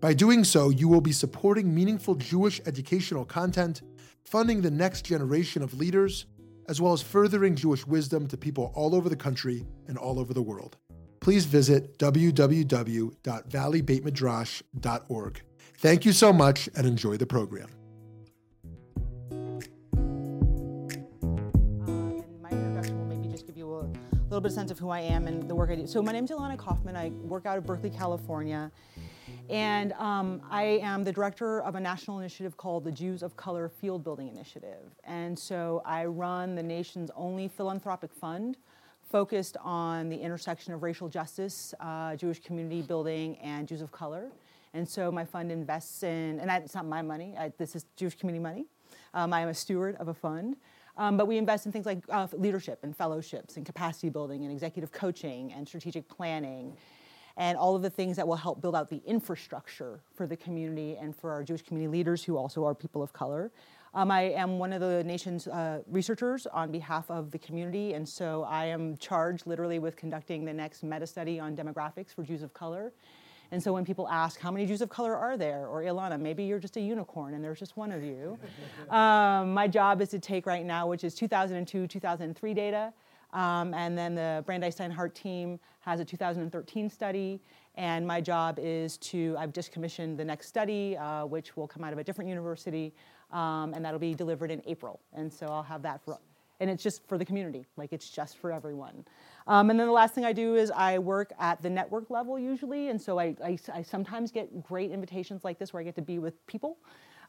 By doing so, you will be supporting meaningful Jewish educational content, funding the next generation of leaders, as well as furthering Jewish wisdom to people all over the country and all over the world please visit www.valleybeitmidrash.org. Thank you so much and enjoy the program. And my introduction will maybe just give you a little bit of sense of who I am and the work I do. So my name is Ilana Kaufman. I work out of Berkeley, California. And um, I am the director of a national initiative called the Jews of Color Field Building Initiative. And so I run the nation's only philanthropic fund focused on the intersection of racial justice, uh, Jewish community building, and Jews of color. And so my fund invests in, and it's not my money, I, this is Jewish community money. Um, I am a steward of a fund. Um, but we invest in things like uh, leadership and fellowships and capacity building and executive coaching and strategic planning and all of the things that will help build out the infrastructure for the community and for our Jewish community leaders who also are people of color. Um, I am one of the nation's uh, researchers on behalf of the community, and so I am charged literally with conducting the next meta study on demographics for Jews of color. And so when people ask, how many Jews of color are there? Or Ilana, maybe you're just a unicorn and there's just one of you. um, my job is to take right now, which is 2002, 2003 data. Um, and then the Brandeis Steinhardt team has a 2013 study. And my job is to, I've just commissioned the next study, uh, which will come out of a different university, um, and that'll be delivered in April. And so I'll have that for, and it's just for the community, like it's just for everyone. Um, and then the last thing I do is I work at the network level usually, and so I, I, I sometimes get great invitations like this where I get to be with people,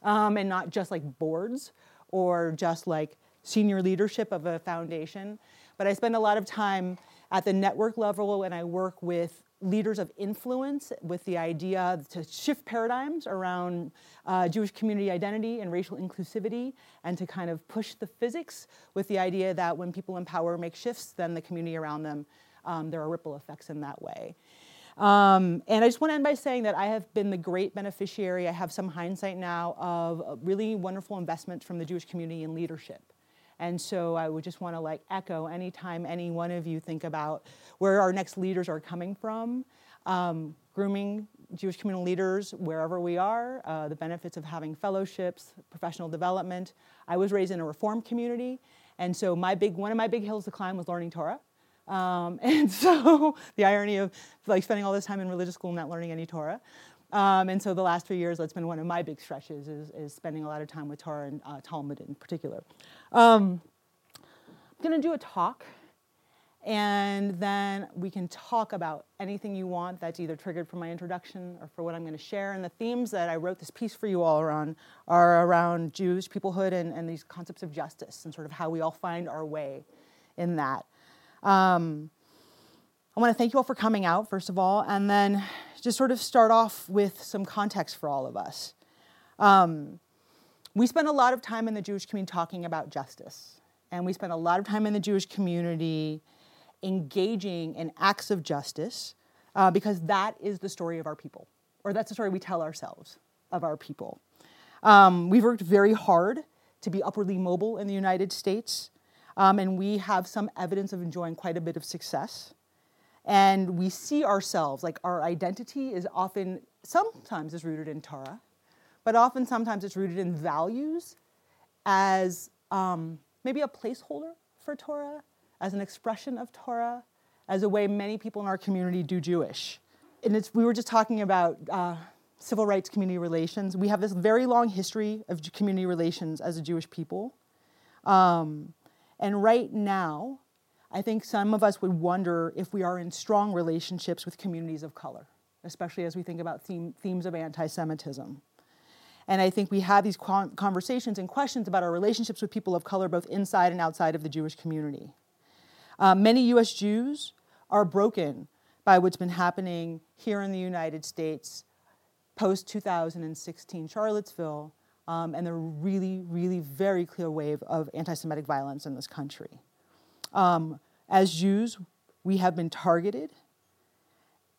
um, and not just like boards or just like senior leadership of a foundation. But I spend a lot of time at the network level and I work with leaders of influence with the idea to shift paradigms around uh, Jewish community identity and racial inclusivity, and to kind of push the physics with the idea that when people in power make shifts, then the community around them, um, there are ripple effects in that way. Um, and I just want to end by saying that I have been the great beneficiary, I have some hindsight now, of really wonderful investments from the Jewish community in leadership. And so I would just want to like echo anytime any one of you think about where our next leaders are coming from, um, grooming Jewish community leaders wherever we are, uh, the benefits of having fellowships, professional development. I was raised in a reform community, and so my big one of my big hills to climb was learning Torah. Um, and so the irony of like spending all this time in religious school and not learning any Torah. Um, and so the last three years, that's been one of my big stretches, is, is spending a lot of time with Torah and uh, Talmud in particular. Um, I'm going to do a talk, and then we can talk about anything you want that's either triggered from my introduction or for what I'm going to share. And the themes that I wrote this piece for you all around are around Jewish peoplehood and, and these concepts of justice and sort of how we all find our way in that. Um, I want to thank you all for coming out, first of all, and then just sort of start off with some context for all of us. Um, we spend a lot of time in the Jewish community talking about justice, and we spend a lot of time in the Jewish community engaging in acts of justice uh, because that is the story of our people, or that's the story we tell ourselves of our people. Um, we've worked very hard to be upwardly mobile in the United States, um, and we have some evidence of enjoying quite a bit of success and we see ourselves like our identity is often sometimes is rooted in torah but often sometimes it's rooted in values as um, maybe a placeholder for torah as an expression of torah as a way many people in our community do jewish. And it's, we were just talking about uh, civil rights community relations. We have this very long history of community relations as a jewish people. Um, and right now I think some of us would wonder if we are in strong relationships with communities of color, especially as we think about theme, themes of anti Semitism. And I think we have these conversations and questions about our relationships with people of color, both inside and outside of the Jewish community. Uh, many US Jews are broken by what's been happening here in the United States post 2016 Charlottesville um, and the really, really very clear wave of anti Semitic violence in this country. Um, as Jews, we have been targeted,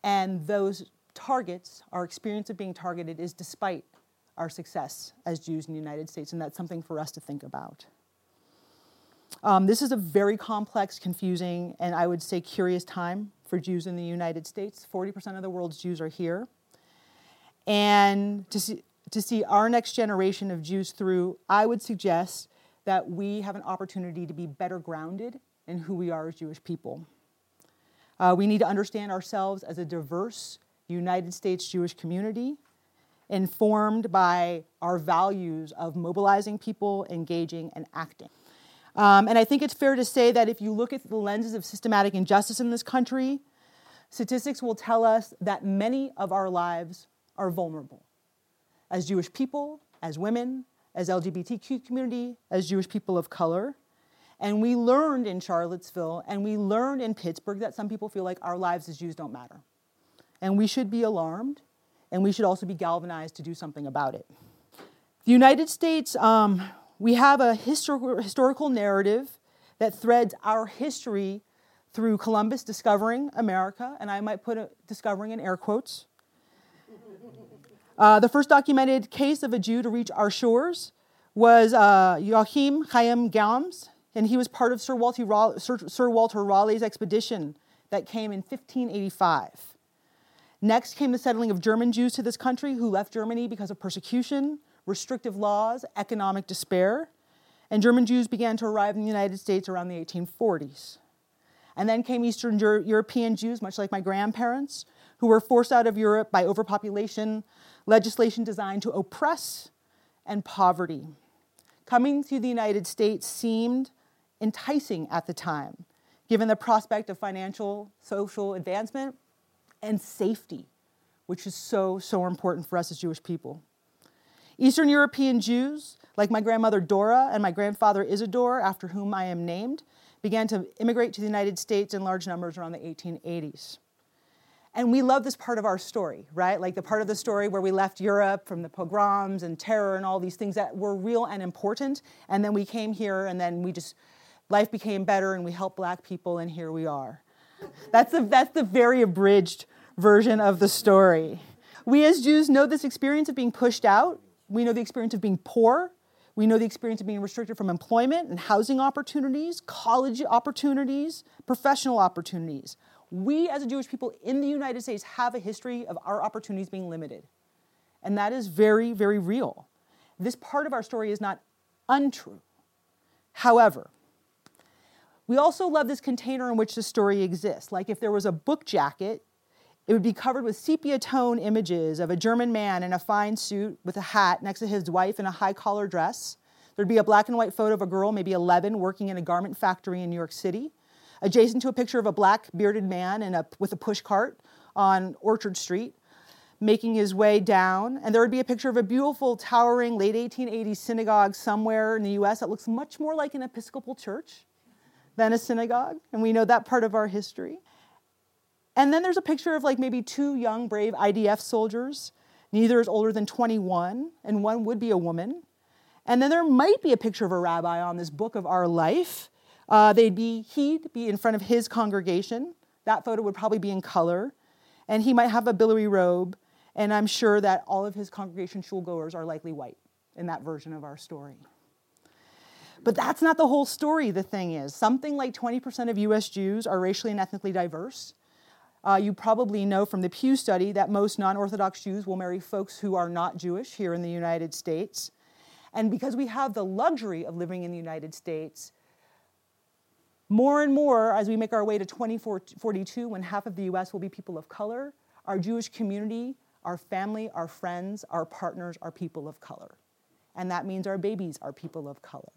and those targets, our experience of being targeted, is despite our success as Jews in the United States, and that's something for us to think about. Um, this is a very complex, confusing, and I would say curious time for Jews in the United States. 40% of the world's Jews are here. And to see, to see our next generation of Jews through, I would suggest that we have an opportunity to be better grounded in who we are as Jewish people. Uh, we need to understand ourselves as a diverse United States Jewish community, informed by our values of mobilizing people, engaging, and acting. Um, and I think it's fair to say that if you look at the lenses of systematic injustice in this country, statistics will tell us that many of our lives are vulnerable as Jewish people, as women, as LGBTQ community, as Jewish people of color. And we learned in Charlottesville and we learned in Pittsburgh that some people feel like our lives as Jews don't matter. And we should be alarmed and we should also be galvanized to do something about it. The United States, um, we have a histor- historical narrative that threads our history through Columbus discovering America, and I might put a, discovering in air quotes, uh, the first documented case of a Jew to reach our shores was uh, Joachim Chaim and he was part of Sir Walter, Raleigh, Sir, Walter Raleigh's expedition that came in 1585. Next came the settling of German Jews to this country who left Germany because of persecution, restrictive laws, economic despair, and German Jews began to arrive in the United States around the 1840s. And then came Eastern European Jews, much like my grandparents, who were forced out of Europe by overpopulation, legislation designed to oppress and poverty. Coming to the United States seemed enticing at the time, given the prospect of financial, social advancement and safety, which is so, so important for us as Jewish people. Eastern European Jews, like my grandmother Dora and my grandfather Isidore, after whom I am named, began to immigrate to the United States in large numbers around the 1880s. And we love this part of our story, right? Like the part of the story where we left Europe from the pogroms and terror and all these things that were real and important. And then we came here and then we just, life became better and we helped black people and here we are. That's the, that's the very abridged version of the story. We as Jews know this experience of being pushed out. We know the experience of being poor. We know the experience of being restricted from employment and housing opportunities, college opportunities, professional opportunities we as a Jewish people in the United States have a history of our opportunities being limited. And that is very, very real. This part of our story is not untrue. However, we also love this container in which the story exists. Like if there was a book jacket, it would be covered with sepia tone images of a German man in a fine suit with a hat next to his wife in a high collar dress. There'd be a black and white photo of a girl, maybe 11, working in a garment factory in New York City adjacent to a picture of a black bearded man in a, with a push cart on Orchard Street, making his way down. And there would be a picture of a beautiful, towering late 1880s synagogue somewhere in the US that looks much more like an Episcopal church than a synagogue. And we know that part of our history. And then there's a picture of like maybe two young, brave IDF soldiers. Neither is older than 21, and one would be a woman. And then there might be a picture of a rabbi on this book of our life uh, they'd be, he'd be in front of his congregation. That photo would probably be in color. And he might have a billowy robe. And I'm sure that all of his congregation shulgoers are likely white in that version of our story. But that's not the whole story, the thing is. Something like 20% of US Jews are racially and ethnically diverse. Uh, you probably know from the Pew study that most non Orthodox Jews will marry folks who are not Jewish here in the United States. And because we have the luxury of living in the United States, more and more, as we make our way to 2042, when half of the US will be people of color, our Jewish community, our family, our friends, our partners are people of color. And that means our babies are people of color.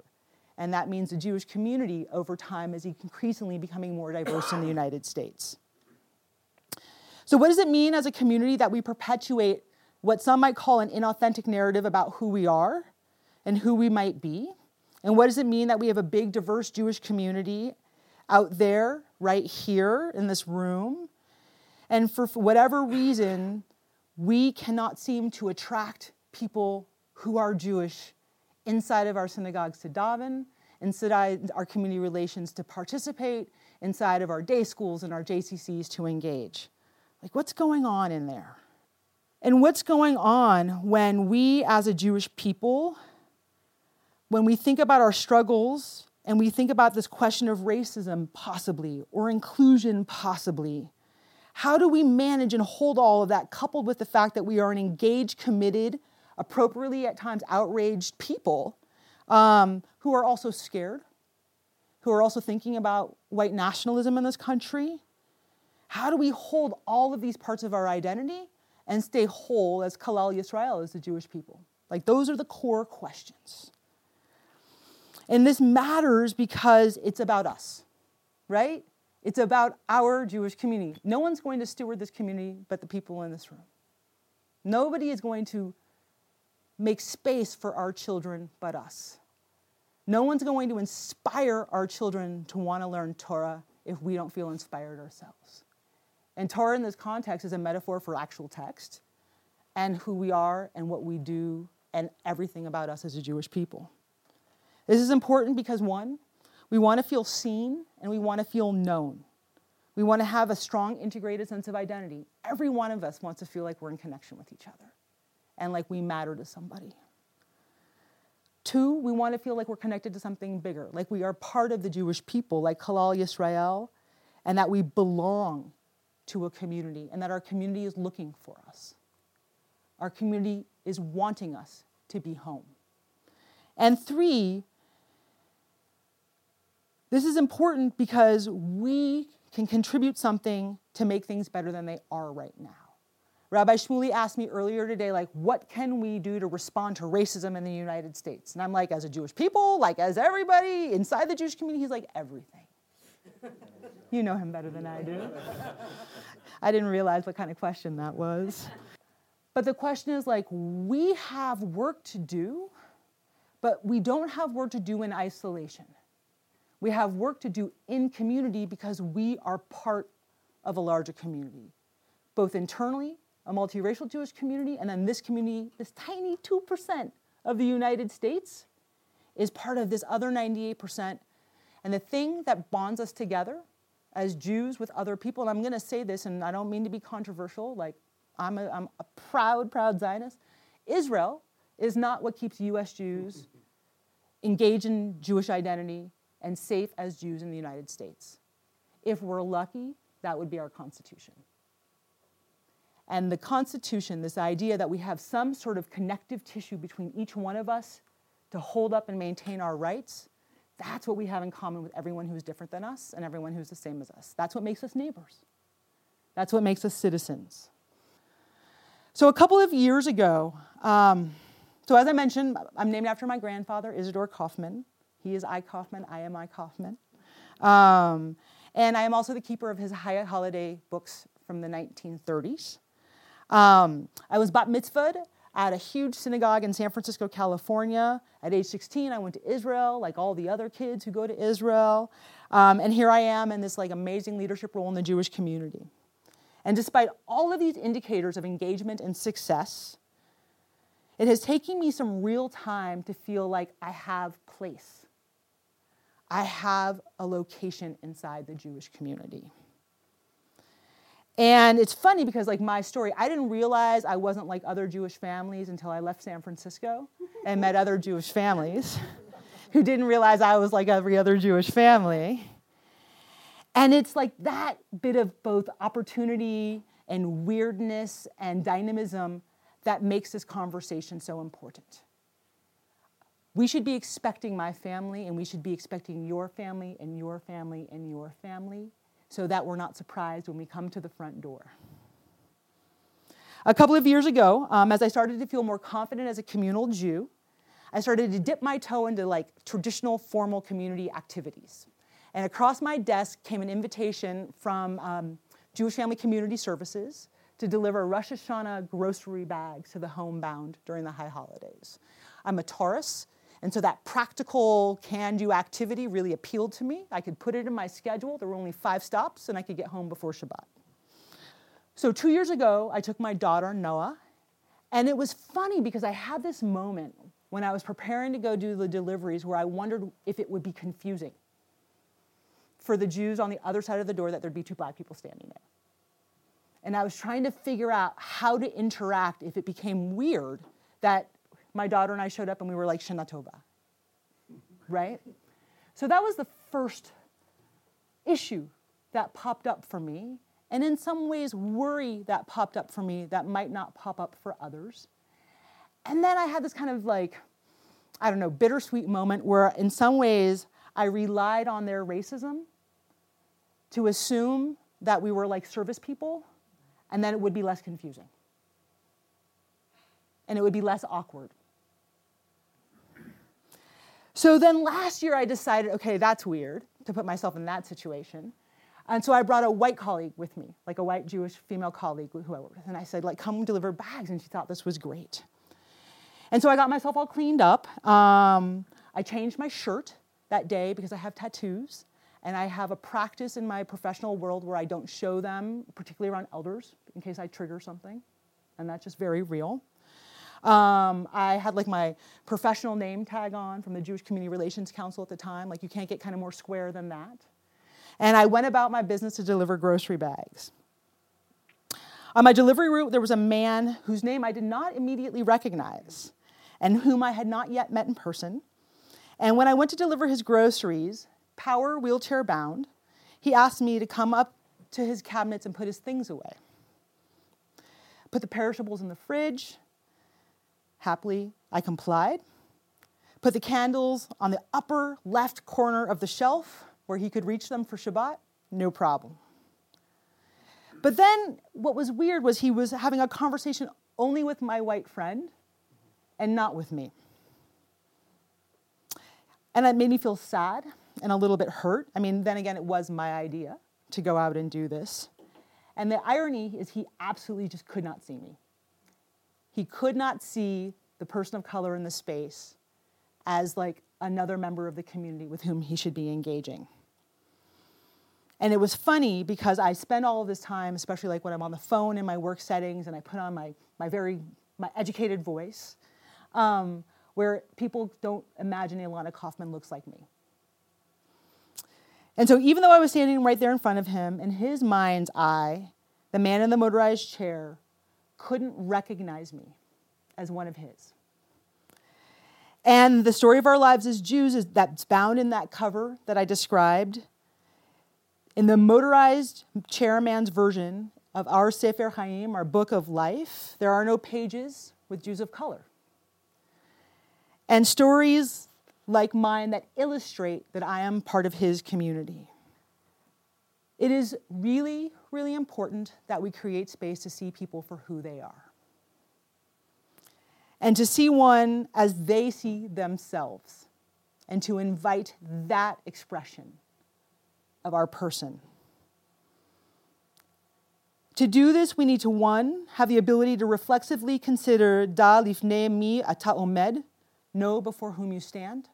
And that means the Jewish community over time is increasingly becoming more diverse in the United States. So, what does it mean as a community that we perpetuate what some might call an inauthentic narrative about who we are and who we might be? And what does it mean that we have a big, diverse Jewish community out there, right here in this room. And for whatever reason, we cannot seem to attract people who are Jewish inside of our synagogues to daven, inside our community relations to participate, inside of our day schools and our JCCs to engage. Like, what's going on in there? And what's going on when we, as a Jewish people, when we think about our struggles and we think about this question of racism, possibly, or inclusion, possibly, how do we manage and hold all of that, coupled with the fact that we are an engaged, committed, appropriately at times outraged people um, who are also scared, who are also thinking about white nationalism in this country? How do we hold all of these parts of our identity and stay whole as Klal Yisrael, as the Jewish people? Like, those are the core questions. And this matters because it's about us, right? It's about our Jewish community. No one's going to steward this community but the people in this room. Nobody is going to make space for our children but us. No one's going to inspire our children to want to learn Torah if we don't feel inspired ourselves. And Torah in this context is a metaphor for actual text and who we are and what we do and everything about us as a Jewish people. This is important because one, we want to feel seen and we want to feel known. We want to have a strong integrated sense of identity. Every one of us wants to feel like we're in connection with each other and like we matter to somebody. Two, we want to feel like we're connected to something bigger, like we are part of the Jewish people, like Klal Yisrael, and that we belong to a community and that our community is looking for us. Our community is wanting us to be home. And three, this is important because we can contribute something to make things better than they are right now. Rabbi Shmuly asked me earlier today, like, what can we do to respond to racism in the United States? And I'm like, as a Jewish people, like, as everybody inside the Jewish community, he's like, everything. you know him better than I do. I didn't realize what kind of question that was. But the question is like, we have work to do, but we don't have work to do in isolation. We have work to do in community because we are part of a larger community, both internally, a multiracial Jewish community, and then this community, this tiny 2% of the United States, is part of this other 98%. And the thing that bonds us together as Jews with other people, and I'm going to say this, and I don't mean to be controversial, like I'm a, I'm a proud, proud Zionist. Israel is not what keeps US Jews engaged in Jewish identity and safe as Jews in the United States. If we're lucky, that would be our Constitution. And the Constitution, this idea that we have some sort of connective tissue between each one of us to hold up and maintain our rights, that's what we have in common with everyone who's different than us and everyone who's the same as us. That's what makes us neighbors. That's what makes us citizens. So, a couple of years ago, um, so as I mentioned, I'm named after my grandfather, Isidore Kaufman. He is I Kaufman, I am I Kaufman. Um, and I am also the keeper of his High Holiday books from the 1930s. Um, I was bat mitzvahed at a huge synagogue in San Francisco, California. At age 16, I went to Israel, like all the other kids who go to Israel. Um, and here I am in this like amazing leadership role in the Jewish community. And despite all of these indicators of engagement and success, it has taken me some real time to feel like I have place. I have a location inside the Jewish community. And it's funny because, like, my story, I didn't realize I wasn't like other Jewish families until I left San Francisco and met other Jewish families who didn't realize I was like every other Jewish family. And it's like that bit of both opportunity and weirdness and dynamism that makes this conversation so important. We should be expecting my family, and we should be expecting your family, and your family, and your family, so that we're not surprised when we come to the front door. A couple of years ago, um, as I started to feel more confident as a communal Jew, I started to dip my toe into like traditional formal community activities. And across my desk came an invitation from um, Jewish Family Community Services to deliver Rosh Hashanah grocery bags to the homebound during the high holidays. I'm a Taurus, and so that practical can do activity really appealed to me. I could put it in my schedule. There were only five stops, and I could get home before Shabbat. So, two years ago, I took my daughter, Noah, and it was funny because I had this moment when I was preparing to go do the deliveries where I wondered if it would be confusing for the Jews on the other side of the door that there'd be two black people standing there. And I was trying to figure out how to interact if it became weird that my daughter and I showed up and we were like Shana Tova. Right? So that was the first issue that popped up for me. And in some ways, worry that popped up for me that might not pop up for others. And then I had this kind of like, I don't know, bittersweet moment where, in some ways, I relied on their racism to assume that we were like service people, and then it would be less confusing. And it would be less awkward. So then last year I decided, okay, that's weird to put myself in that situation. And so I brought a white colleague with me, like a white Jewish female colleague who I worked with. And I said, like, come deliver bags. And she thought this was great. And so I got myself all cleaned up. Um, I changed my shirt that day because I have tattoos. And I have a practice in my professional world where I don't show them, particularly around elders, in case I trigger something. And that's just very real. Um, I had like my professional name tag on from the Jewish Community Relations Council at the time. Like, you can't get kind of more square than that. And I went about my business to deliver grocery bags. On my delivery route, there was a man whose name I did not immediately recognize and whom I had not yet met in person. And when I went to deliver his groceries, power wheelchair bound, he asked me to come up to his cabinets and put his things away. Put the perishables in the fridge, Happily, I complied. Put the candles on the upper left corner of the shelf where he could reach them for Shabbat, no problem. But then what was weird was he was having a conversation only with my white friend and not with me. And that made me feel sad and a little bit hurt. I mean, then again, it was my idea to go out and do this. And the irony is, he absolutely just could not see me. He could not see the person of color in the space as like another member of the community with whom he should be engaging. And it was funny because I spend all of this time, especially like when I'm on the phone in my work settings and I put on my, my very my educated voice, um, where people don't imagine Ilana Kaufman looks like me. And so even though I was standing right there in front of him, in his mind's eye, the man in the motorized chair couldn't recognize me as one of his. And the story of our lives as Jews is that's bound in that cover that I described. In the motorized chairman's version of our Sefer Chaim, our book of life, there are no pages with Jews of color. And stories like mine that illustrate that I am part of his community. It is really, really important that we create space to see people for who they are and to see one as they see themselves and to invite that expression of our person. To do this, we need to one, have the ability to reflexively consider da lifne mi ata omed, know before whom you stand.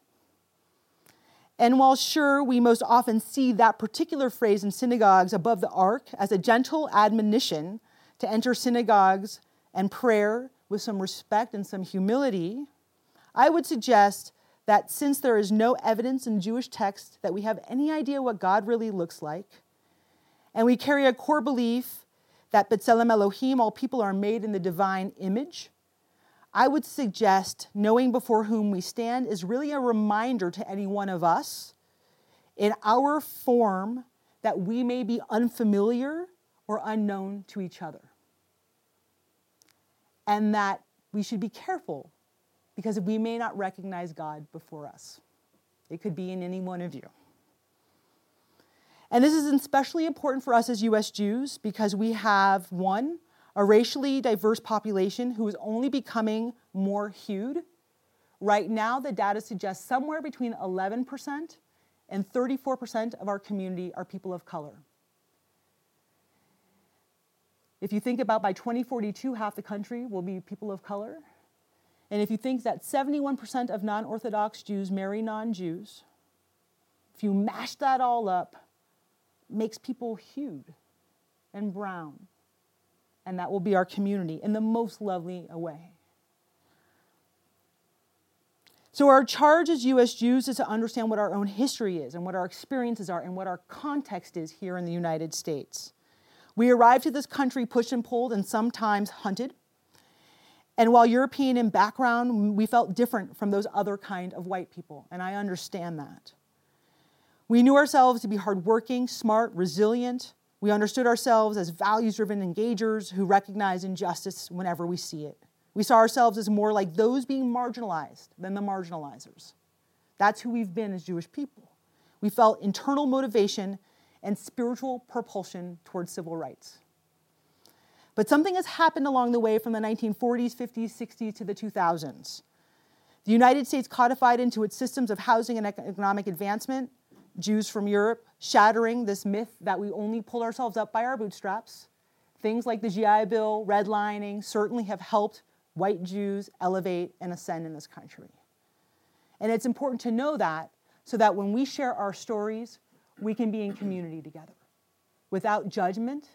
And while sure, we most often see that particular phrase in synagogues above the ark as a gentle admonition to enter synagogues and prayer with some respect and some humility, I would suggest that since there is no evidence in Jewish text that we have any idea what God really looks like, and we carry a core belief that B'Tselem Elohim, all people are made in the divine image, I would suggest knowing before whom we stand is really a reminder to any one of us in our form that we may be unfamiliar or unknown to each other. And that we should be careful because we may not recognize God before us. It could be in any one of you. And this is especially important for us as US Jews because we have one, a racially diverse population who is only becoming more hued. Right now, the data suggests somewhere between 11% and 34% of our community are people of color. If you think about by 2042, half the country will be people of color. And if you think that 71% of non Orthodox Jews marry non Jews, if you mash that all up, makes people hued and brown and that will be our community in the most lovely way. So, our charge as U.S. Jews is to understand what our own history is and what our experiences are and what our context is here in the United States. We arrived to this country pushed and pulled and sometimes hunted. And while European in background, we felt different from those other kind of white people, and I understand that. We knew ourselves to be hardworking, smart, resilient. We understood ourselves as values driven engagers who recognize injustice whenever we see it. We saw ourselves as more like those being marginalized than the marginalizers. That's who we've been as Jewish people. We felt internal motivation and spiritual propulsion towards civil rights. But something has happened along the way from the 1940s, 50s, 60s to the 2000s. The United States codified into its systems of housing and economic advancement Jews from Europe, shattering this myth that we only pull ourselves up by our bootstraps. Things like the GI Bill, redlining certainly have helped white Jews elevate and ascend in this country. And it's important to know that so that when we share our stories, we can be in community together without judgment,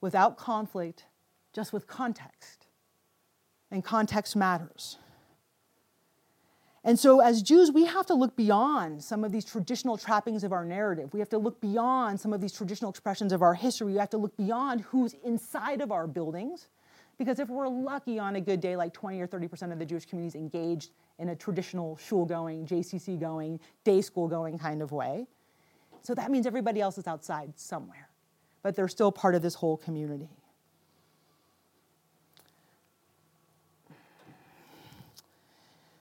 without conflict, just with context. And context matters. And so, as Jews, we have to look beyond some of these traditional trappings of our narrative. We have to look beyond some of these traditional expressions of our history. We have to look beyond who's inside of our buildings because if we're lucky on a good day, like 20 or 30% of the Jewish community is engaged in a traditional shul going, JCC going, day school going kind of way. So that means everybody else is outside somewhere, but they're still part of this whole community.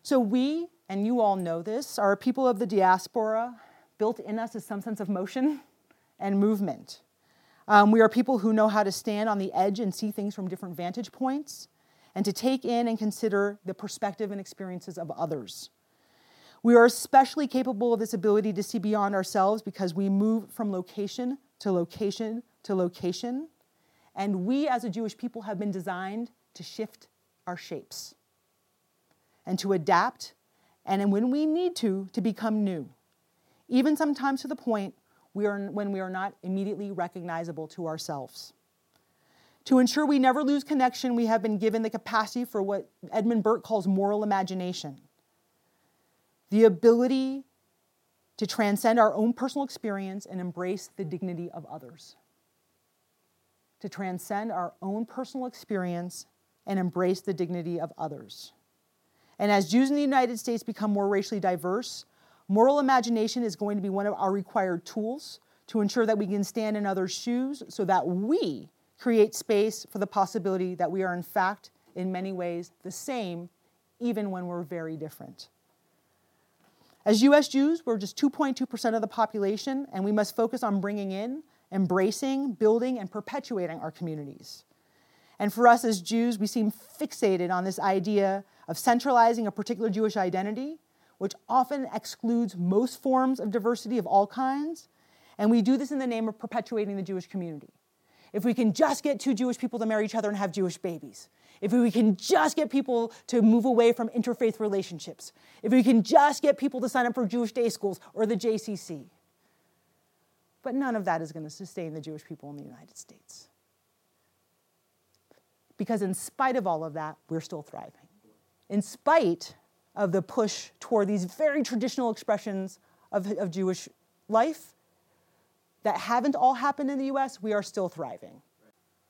So we, and you all know this, are people of the diaspora. Built in us is some sense of motion and movement. Um, we are people who know how to stand on the edge and see things from different vantage points and to take in and consider the perspective and experiences of others. We are especially capable of this ability to see beyond ourselves because we move from location to location to location. And we, as a Jewish people, have been designed to shift our shapes and to adapt, and when we need to, to become new, even sometimes to the point we are, when we are not immediately recognizable to ourselves. To ensure we never lose connection, we have been given the capacity for what Edmund Burke calls moral imagination the ability to transcend our own personal experience and embrace the dignity of others. To transcend our own personal experience and embrace the dignity of others. And as Jews in the United States become more racially diverse, Moral imagination is going to be one of our required tools to ensure that we can stand in others' shoes so that we create space for the possibility that we are, in fact, in many ways, the same, even when we're very different. As US Jews, we're just 2.2% of the population, and we must focus on bringing in, embracing, building, and perpetuating our communities. And for us as Jews, we seem fixated on this idea of centralizing a particular Jewish identity which often excludes most forms of diversity of all kinds. And we do this in the name of perpetuating the Jewish community. If we can just get two Jewish people to marry each other and have Jewish babies, if we can just get people to move away from interfaith relationships, if we can just get people to sign up for Jewish day schools or the JCC. But none of that is going to sustain the Jewish people in the United States. Because in spite of all of that, we're still thriving. In spite of the push toward these very traditional expressions of, of Jewish life that haven't all happened in the US, we are still thriving.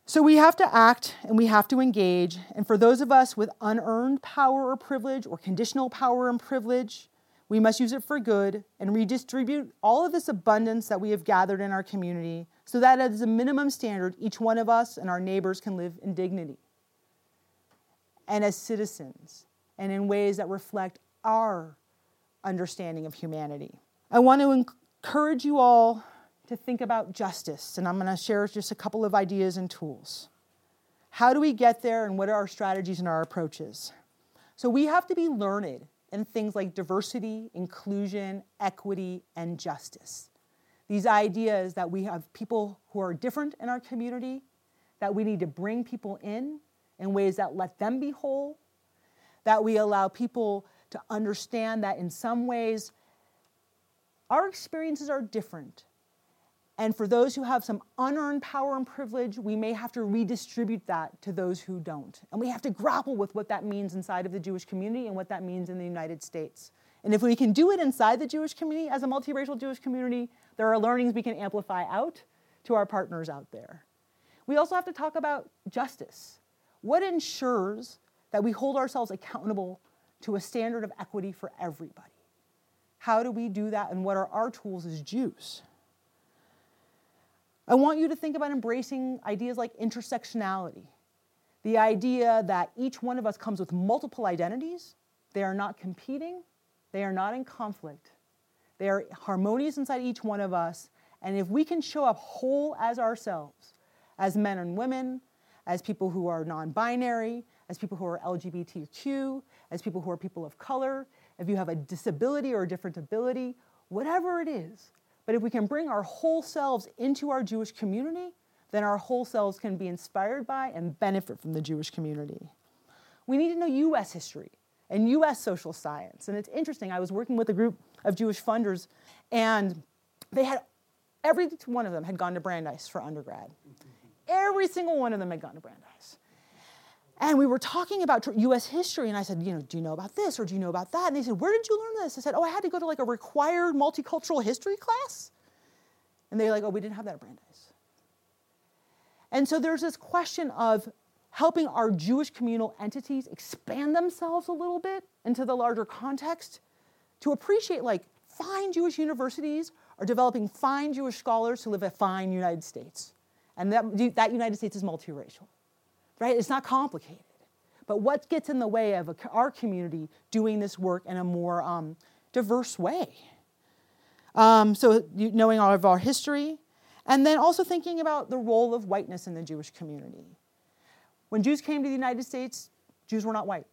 So we have to act and we have to engage. And for those of us with unearned power or privilege or conditional power and privilege, we must use it for good and redistribute all of this abundance that we have gathered in our community so that as a minimum standard, each one of us and our neighbors can live in dignity. And as citizens, and in ways that reflect our understanding of humanity. I want to encourage you all to think about justice, and I'm going to share just a couple of ideas and tools. How do we get there, and what are our strategies and our approaches? So, we have to be learned in things like diversity, inclusion, equity, and justice. These ideas that we have people who are different in our community, that we need to bring people in in ways that let them be whole that we allow people to understand that in some ways our experiences are different. And for those who have some unearned power and privilege, we may have to redistribute that to those who don't. And we have to grapple with what that means inside of the Jewish community and what that means in the United States. And if we can do it inside the Jewish community as a multiracial Jewish community, there are learnings we can amplify out to our partners out there. We also have to talk about justice. What ensures that we hold ourselves accountable to a standard of equity for everybody? How do we do that, and what are our tools as Jews? I want you to think about embracing ideas like intersectionality, the idea that each one of us comes with multiple identities, they are not competing, they are not in conflict, they are harmonious inside each one of us, and if we can show up whole as ourselves, as men and women, as people who are non binary, as people who are LGBTQ, as people who are people of color, if you have a disability or a different ability, whatever it is, but if we can bring our whole selves into our Jewish community, then our whole selves can be inspired by and benefit from the Jewish community. We need to know US history and US social science. And it's interesting, I was working with a group of Jewish funders, and they had every one of them had gone to Brandeis for undergrad. Every single one of them had gone to Brandeis. And we were talking about US history, and I said, you know, do you know about this or do you know about that? And they said, where did you learn this? I said, oh, I had to go to like a required multicultural history class. And they're like, oh, we didn't have that at Brandeis. And so there's this question of helping our Jewish communal entities expand themselves a little bit into the larger context to appreciate like fine Jewish universities are developing fine Jewish scholars to live in a fine United States. And that, that United States is multiracial right? It's not complicated. But what gets in the way of a, our community doing this work in a more um, diverse way? Um, so, you, knowing all of our history, and then also thinking about the role of whiteness in the Jewish community. When Jews came to the United States, Jews were not white.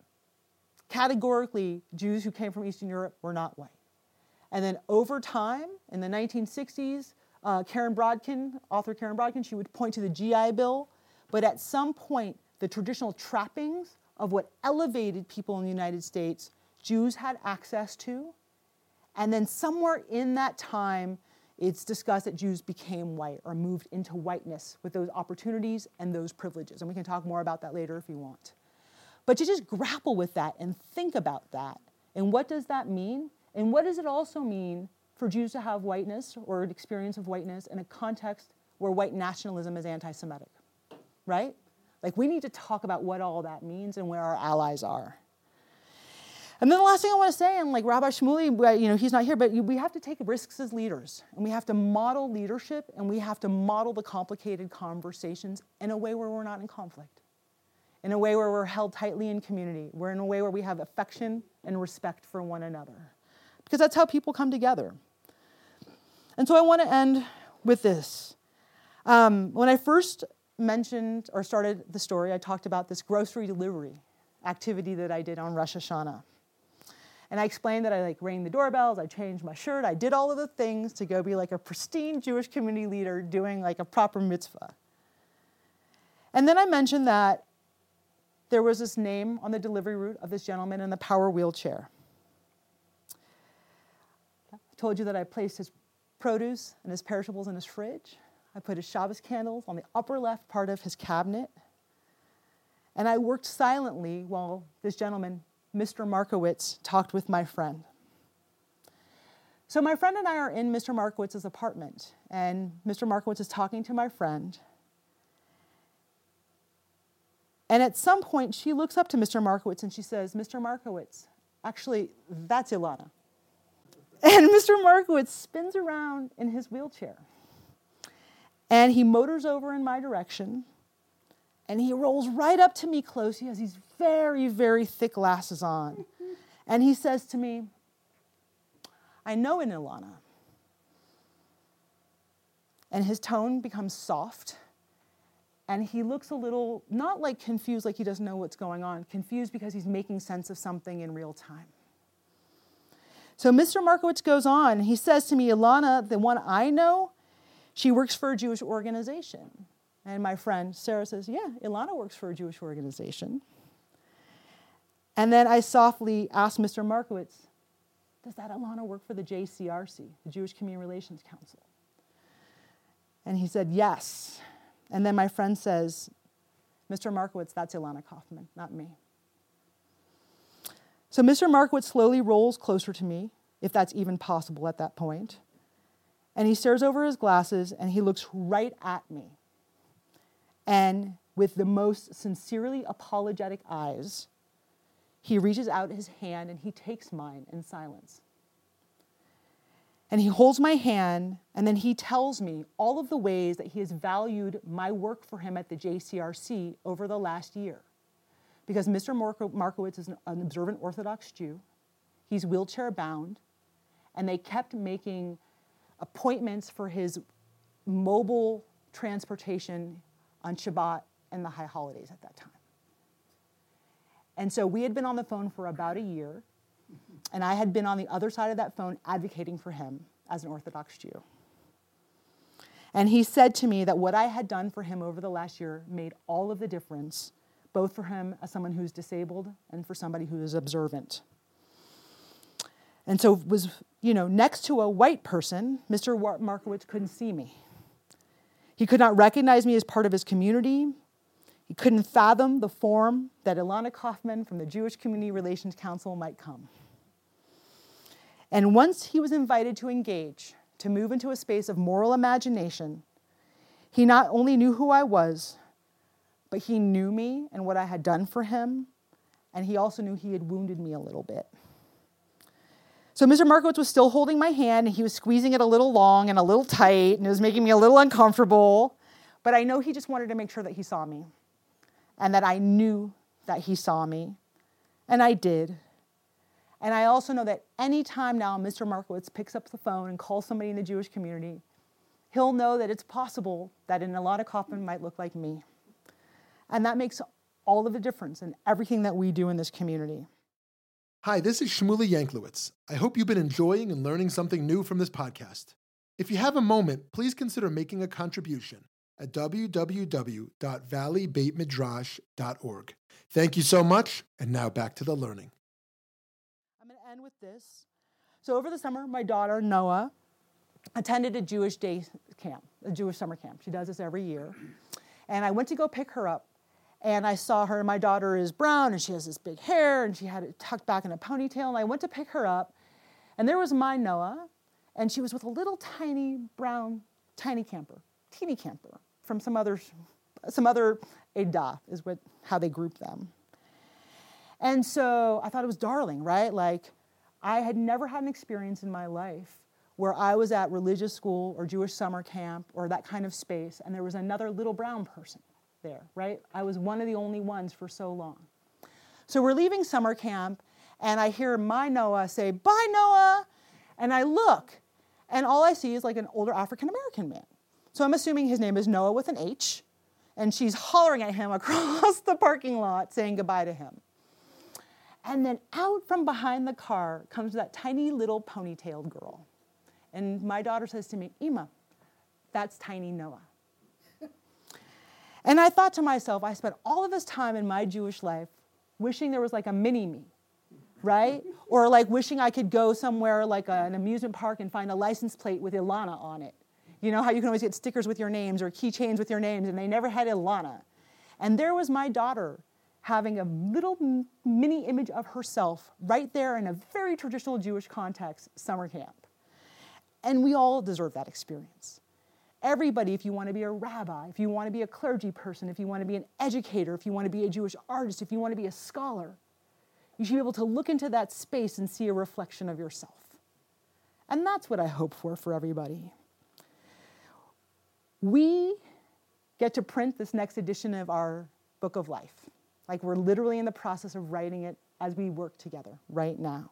Categorically, Jews who came from Eastern Europe were not white. And then over time, in the 1960s, uh, Karen Brodkin, author Karen Brodkin, she would point to the GI Bill but at some point, the traditional trappings of what elevated people in the United States, Jews had access to. And then somewhere in that time, it's discussed that Jews became white or moved into whiteness with those opportunities and those privileges. And we can talk more about that later if you want. But to just grapple with that and think about that. And what does that mean? And what does it also mean for Jews to have whiteness or an experience of whiteness in a context where white nationalism is anti Semitic? Right? Like we need to talk about what all that means and where our allies are. And then the last thing I want to say, and like Rabbi Shmuly, you know, he's not here, but we have to take risks as leaders, and we have to model leadership, and we have to model the complicated conversations in a way where we're not in conflict, in a way where we're held tightly in community, we're in a way where we have affection and respect for one another, because that's how people come together. And so I want to end with this. Um, when I first mentioned or started the story, I talked about this grocery delivery activity that I did on Rosh Hashanah. And I explained that I like rang the doorbells, I changed my shirt, I did all of the things to go be like a pristine Jewish community leader doing like a proper mitzvah. And then I mentioned that there was this name on the delivery route of this gentleman in the power wheelchair. I told you that I placed his produce and his perishables in his fridge. I put his Shabbos candles on the upper left part of his cabinet. And I worked silently while this gentleman, Mr. Markowitz, talked with my friend. So, my friend and I are in Mr. Markowitz's apartment, and Mr. Markowitz is talking to my friend. And at some point, she looks up to Mr. Markowitz and she says, Mr. Markowitz, actually, that's Ilana. And Mr. Markowitz spins around in his wheelchair. And he motors over in my direction and he rolls right up to me close. He has these very, very thick glasses on. And he says to me, I know in Ilana. And his tone becomes soft. And he looks a little, not like confused, like he doesn't know what's going on, confused because he's making sense of something in real time. So Mr. Markowitz goes on. He says to me, Ilana, the one I know, she works for a Jewish organization. And my friend Sarah says, Yeah, Ilana works for a Jewish organization. And then I softly asked Mr. Markowitz, Does that Ilana work for the JCRC, the Jewish Community Relations Council? And he said, Yes. And then my friend says, Mr. Markowitz, that's Ilana Kaufman, not me. So Mr. Markowitz slowly rolls closer to me, if that's even possible at that point. And he stares over his glasses and he looks right at me. And with the most sincerely apologetic eyes, he reaches out his hand and he takes mine in silence. And he holds my hand, and then he tells me all of the ways that he has valued my work for him at the JCRC over the last year. Because Mr. Markowitz is an observant Orthodox Jew, he's wheelchair bound, and they kept making appointments for his mobile transportation on Shabbat and the high holidays at that time. And so we had been on the phone for about a year, and I had been on the other side of that phone advocating for him as an Orthodox Jew. And he said to me that what I had done for him over the last year made all of the difference, both for him as someone who's disabled and for somebody who is observant. And so was, you know, next to a white person, Mr. Markowitz couldn't see me. He could not recognize me as part of his community. He couldn't fathom the form that Ilana Kaufman from the Jewish Community Relations Council might come. And once he was invited to engage, to move into a space of moral imagination, he not only knew who I was, but he knew me and what I had done for him, and he also knew he had wounded me a little bit. So Mr. Markowitz was still holding my hand, and he was squeezing it a little long and a little tight, and it was making me a little uncomfortable. But I know he just wanted to make sure that he saw me and that I knew that he saw me. And I did. And I also know that anytime now Mr. Markowitz picks up the phone and calls somebody in the Jewish community, he'll know that it's possible that an Ilana Kaufman might look like me. And that makes all of the difference in everything that we do in this community. Hi, this is Shmuly Yanklowitz. I hope you've been enjoying and learning something new from this podcast. If you have a moment, please consider making a contribution at www.valleybeitmidrash.org. Thank you so much, and now back to the learning. I'm going to end with this. So, over the summer, my daughter, Noah, attended a Jewish day camp, a Jewish summer camp. She does this every year. And I went to go pick her up, and I saw her. My daughter is brown, and she has this big hair, and she had it tucked back in a ponytail. And I went to pick her up, and there was my Noah, and she was with a little tiny brown, tiny camper, teeny camper from some other, some other Edah is what, how they group them. And so I thought it was darling, right? Like, I had never had an experience in my life where I was at religious school or Jewish summer camp or that kind of space, and there was another little brown person there, right? I was one of the only ones for so long. So we're leaving summer camp, and I hear my Noah say, Bye, Noah. And I look, and all I see is like an older African American man. So I'm assuming his name is Noah with an H, and she's hollering at him across the parking lot saying goodbye to him. And then out from behind the car comes that tiny little ponytailed girl. And my daughter says to me, Ima, that's tiny Noah. And I thought to myself, I spent all of this time in my Jewish life wishing there was like a mini me, right? or like wishing I could go somewhere like a, an amusement park and find a license plate with Ilana on it. You know how you can always get stickers with your names or keychains with your names, and they never had Ilana. And there was my daughter having a little mini image of herself right there in a very traditional Jewish context, summer camp. And we all deserve that experience. Everybody, if you want to be a rabbi, if you want to be a clergy person, if you want to be an educator, if you want to be a Jewish artist, if you want to be a scholar, you should be able to look into that space and see a reflection of yourself. And that's what I hope for for everybody. We get to print this next edition of our book of life. Like we're literally in the process of writing it as we work together right now.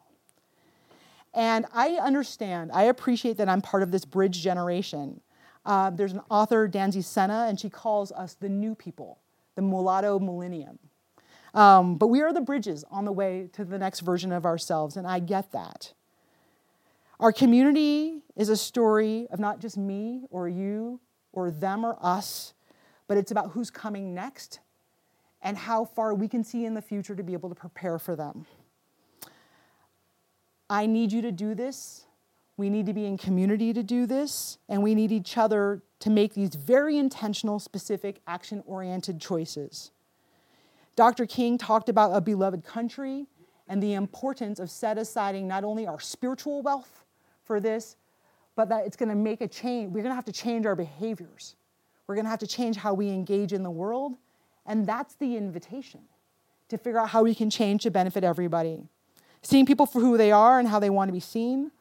And I understand, I appreciate that I'm part of this bridge generation. Uh, there's an author, Danzy Senna, and she calls us the new people, the mulatto millennium. Um, but we are the bridges on the way to the next version of ourselves, and I get that. Our community is a story of not just me or you or them or us, but it's about who's coming next and how far we can see in the future to be able to prepare for them. I need you to do this We need to be in community to do this, and we need each other to make these very intentional, specific, action oriented choices. Dr. King talked about a beloved country and the importance of set aside not only our spiritual wealth for this, but that it's going to make a change. We're going to have to change our behaviors. We're going to have to change how we engage in the world. And that's the invitation to figure out how we can change to benefit everybody. Seeing people for who they are and how they want to be seen,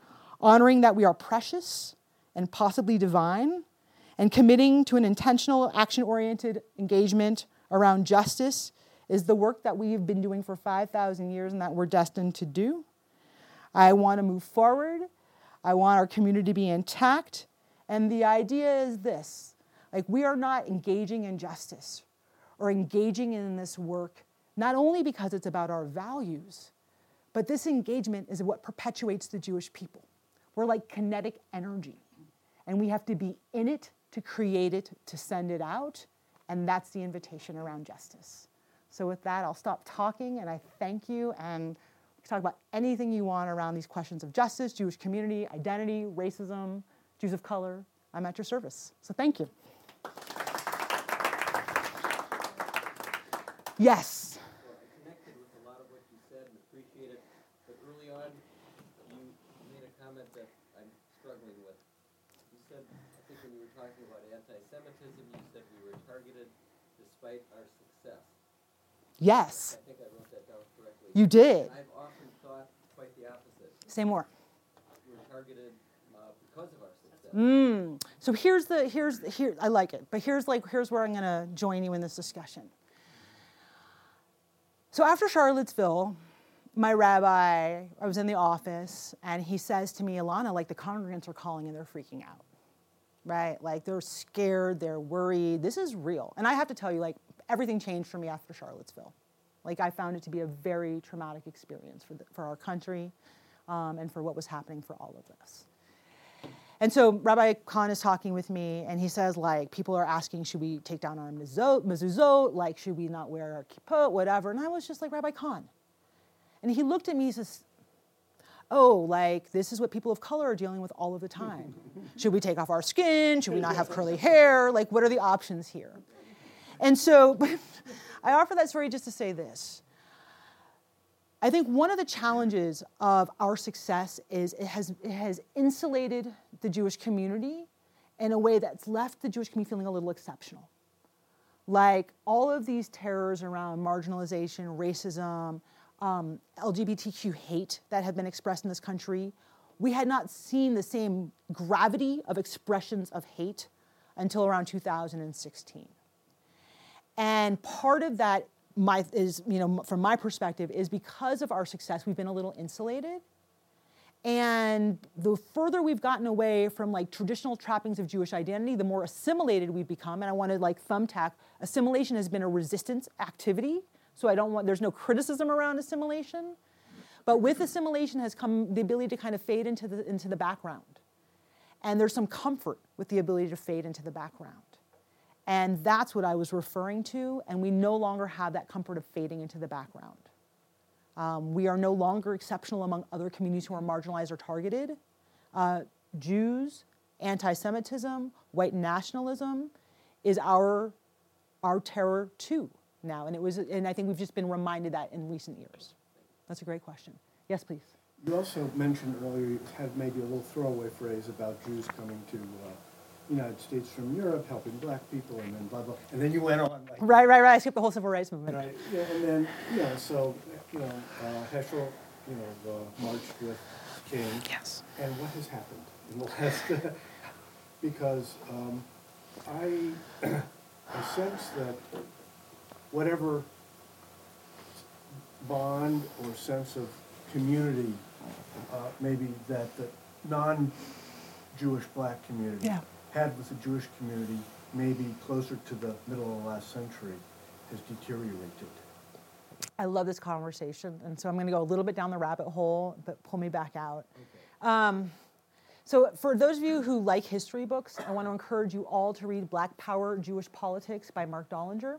honoring that we are precious and possibly divine, and committing to an intentional, action oriented engagement around justice is the work that we've been doing for 5,000 years and that we're destined to do. I want to move forward. I want our community to be intact. And the idea is this like, we are not engaging in justice or engaging in this work, not only because it's about our values, but this engagement is what perpetuates the Jewish people. We're like kinetic energy, and we have to be in it to create it, to send it out, and that's the invitation around justice. So, with that, I'll stop talking and I thank you. And we can talk about anything you want around these questions of justice, Jewish community, identity, racism, Jews of color. I'm at your service. So, thank you. Yes. Well, I connected with a lot of what you said and appreciate it. But early on, you made a comment that I'm struggling with. You said, I think when you were talking about anti-Semitism, you said we were targeted despite our success. Yes. I think I wrote that down correctly. You did. I've often thought quite the opposite. Say more. We're targeted uh, because of our success. Mm. So here's the here's the, here I like it, but here's like here's where I'm going to join you in this discussion. So after Charlottesville, my rabbi, I was in the office, and he says to me, Ilana, like the congregants are calling and they're freaking out, right? Like they're scared, they're worried. This is real, and I have to tell you, like everything changed for me after Charlottesville. Like I found it to be a very traumatic experience for the, for our country, um, and for what was happening for all of us. And so Rabbi Khan is talking with me, and he says, like, people are asking, should we take down our mezuzot? Like, should we not wear our kippot, whatever? And I was just like, Rabbi Khan. And he looked at me and says, oh, like, this is what people of color are dealing with all of the time. should we take off our skin? Should we not have curly hair? Like, what are the options here? And so I offer that story just to say this. I think one of the challenges of our success is it has, it has insulated the Jewish community in a way that's left the Jewish community feeling a little exceptional. Like all of these terrors around marginalization, racism, um, LGBTQ hate that have been expressed in this country, we had not seen the same gravity of expressions of hate until around 2016. And part of that my, is, you know, from my perspective, is because of our success, we've been a little insulated. And the further we've gotten away from like traditional trappings of Jewish identity, the more assimilated we've become. And I want to like thumbtack, assimilation has been a resistance activity. So I don't want, there's no criticism around assimilation. But with assimilation has come the ability to kind of fade into the, into the background. And there's some comfort with the ability to fade into the background. And that's what I was referring to, and we no longer have that comfort of fading into the background. Um, we are no longer exceptional among other communities who are marginalized or targeted. Uh, Jews, anti Semitism, white nationalism is our, our terror too now. And, it was, and I think we've just been reminded that in recent years. That's a great question. Yes, please. You also mentioned earlier, you had maybe a little throwaway phrase about Jews coming to uh, United States from Europe, helping black people, and then blah, blah. And then you went on like. Right, right, right. I skipped the whole civil rights movement. Right, yeah, and then, you know, so, you know, uh, Heschel, you know, uh, marched with King. Yes. And what has happened in the last, because um, I, I sense that whatever bond or sense of community, uh, maybe that the non-Jewish black community Yeah. had with the Jewish community, maybe closer to the middle of the last century, has deteriorated. I love this conversation, and so I'm going to go a little bit down the rabbit hole, but pull me back out. Um, so, for those of you who like history books, I want to encourage you all to read Black Power Jewish Politics by Marc Dollinger.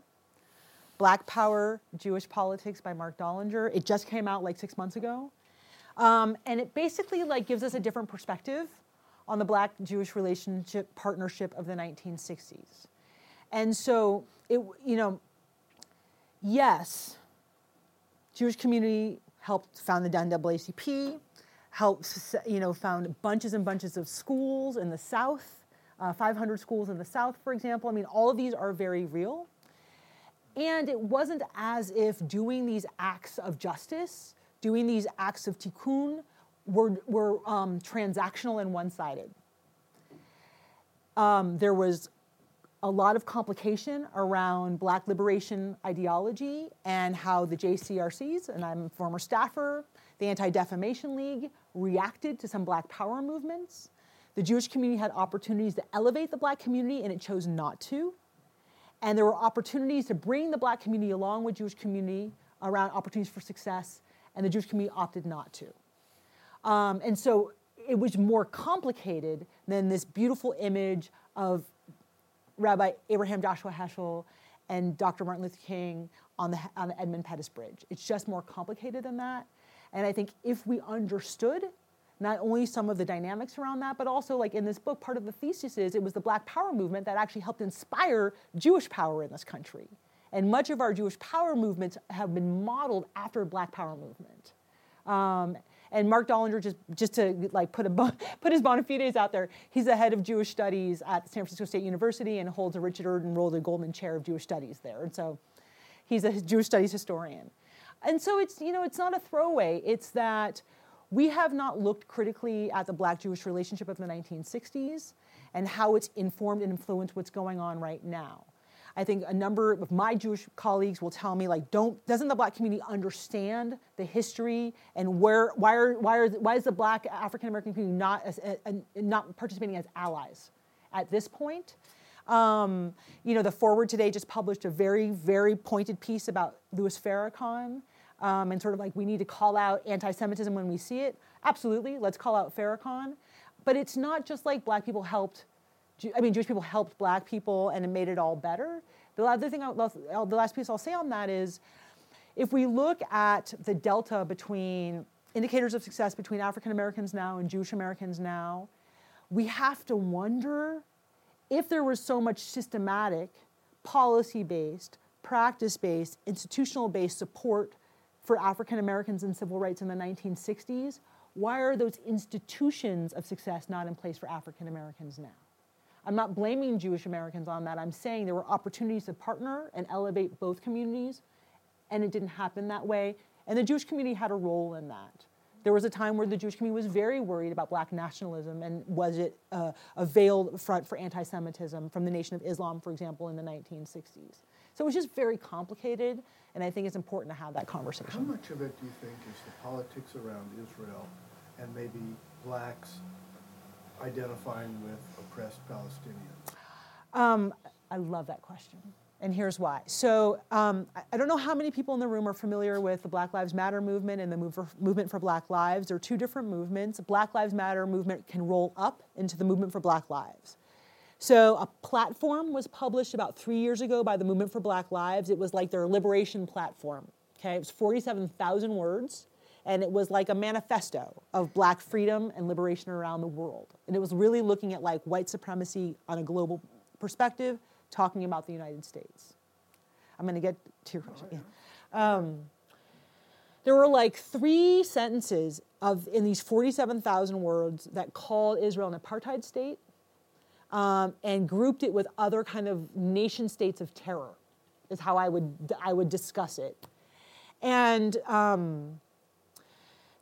Black Power Jewish Politics by Marc Dollinger. It just came out like six months ago. Um, and it basically like gives us a different perspective on the black-Jewish relationship partnership of the 1960s. And so it, you know, yes, Jewish community helped found the NAACP, helped, you know, found bunches and bunches of schools in the South, uh, 500 schools in the South, for example. I mean, all of these are very real. And it wasn't as if doing these acts of justice, doing these acts of tikkun, were, were um, transactional and one sided. Um, there was a lot of complication around black liberation ideology and how the JCRCs, and I'm a former staffer, the Anti Defamation League reacted to some black power movements. The Jewish community had opportunities to elevate the black community and it chose not to. And there were opportunities to bring the black community along with Jewish community around opportunities for success, and the Jewish community opted not to. Um, and so it was more complicated than this beautiful image of Rabbi Abraham Joshua Heschel and Dr. Martin Luther King on the, on the Edmund Pettus Bridge. It's just more complicated than that. And I think if we understood not only some of the dynamics around that, but also like in this book, part of the thesis is it was the Black Power movement that actually helped inspire Jewish power in this country. And much of our Jewish power movements have been modeled after Black Power movement. Um, and Marc Dollinger, just, just to like put, a, put his bona fides out there, he's the head of Jewish studies at San Francisco State University and holds a Richard and Rhoda Goldman Chair of Jewish Studies there. And so he's a Jewish studies historian. And so it's, you know, it's not a throwaway. It's that we have not looked critically at the black-Jewish relationship of the 1960s and how it's informed and influenced what's going on right now. I think a number of my Jewish colleagues will tell me, like, don't doesn't the black community understand the history and where why are why are why is the black African American community not as, not participating as allies at this point? Um, you know, the Forward today just published a very very pointed piece about Louis Farrakhan um, and sort of like we need to call out anti-Semitism when we see it. Absolutely, let's call out Farrakhan, but it's not just like black people helped I mean, Jewish people helped black people and it made it all better. The other thing, I'll, the last piece I'll say on that is if we look at the delta between indicators of success between African Americans now and Jewish Americans now, we have to wonder if there was so much systematic, policy based, practice based, institutional based support for African Americans and civil rights in the 1960s, why are those institutions of success not in place for African Americans now? I'm not blaming Jewish Americans on that. I'm saying there were opportunities to partner and elevate both communities, and it didn't happen that way. And the Jewish community had a role in that. There was a time where the Jewish community was very worried about black nationalism and was it uh, a veiled front for anti Semitism from the Nation of Islam, for example, in the 1960s. So it was just very complicated, and I think it's important to have that conversation. How much of it do you think is the politics around Israel and maybe blacks identifying with oppressed Palestinians? Um, I love that question. And here's why. So, um, I don't know how many people in the room are familiar with the Black Lives Matter movement and the move for, movement for Black Lives. There are two different movements. Black Lives Matter movement can roll up into the movement for Black Lives. So, a platform was published about three years ago by the Movement for Black Lives. It was like their liberation platform. Okay, it was 47,000 words and it was like a manifesto of black freedom and liberation around the world. And it was really looking at like white supremacy on a global perspective, talking about the United States. I'm going to get to your question. Yeah. Um, there were like three sentences of in these 47,000 words that called Israel an apartheid state um, and grouped it with other kind of nation states of terror is how I would I would discuss it. And um,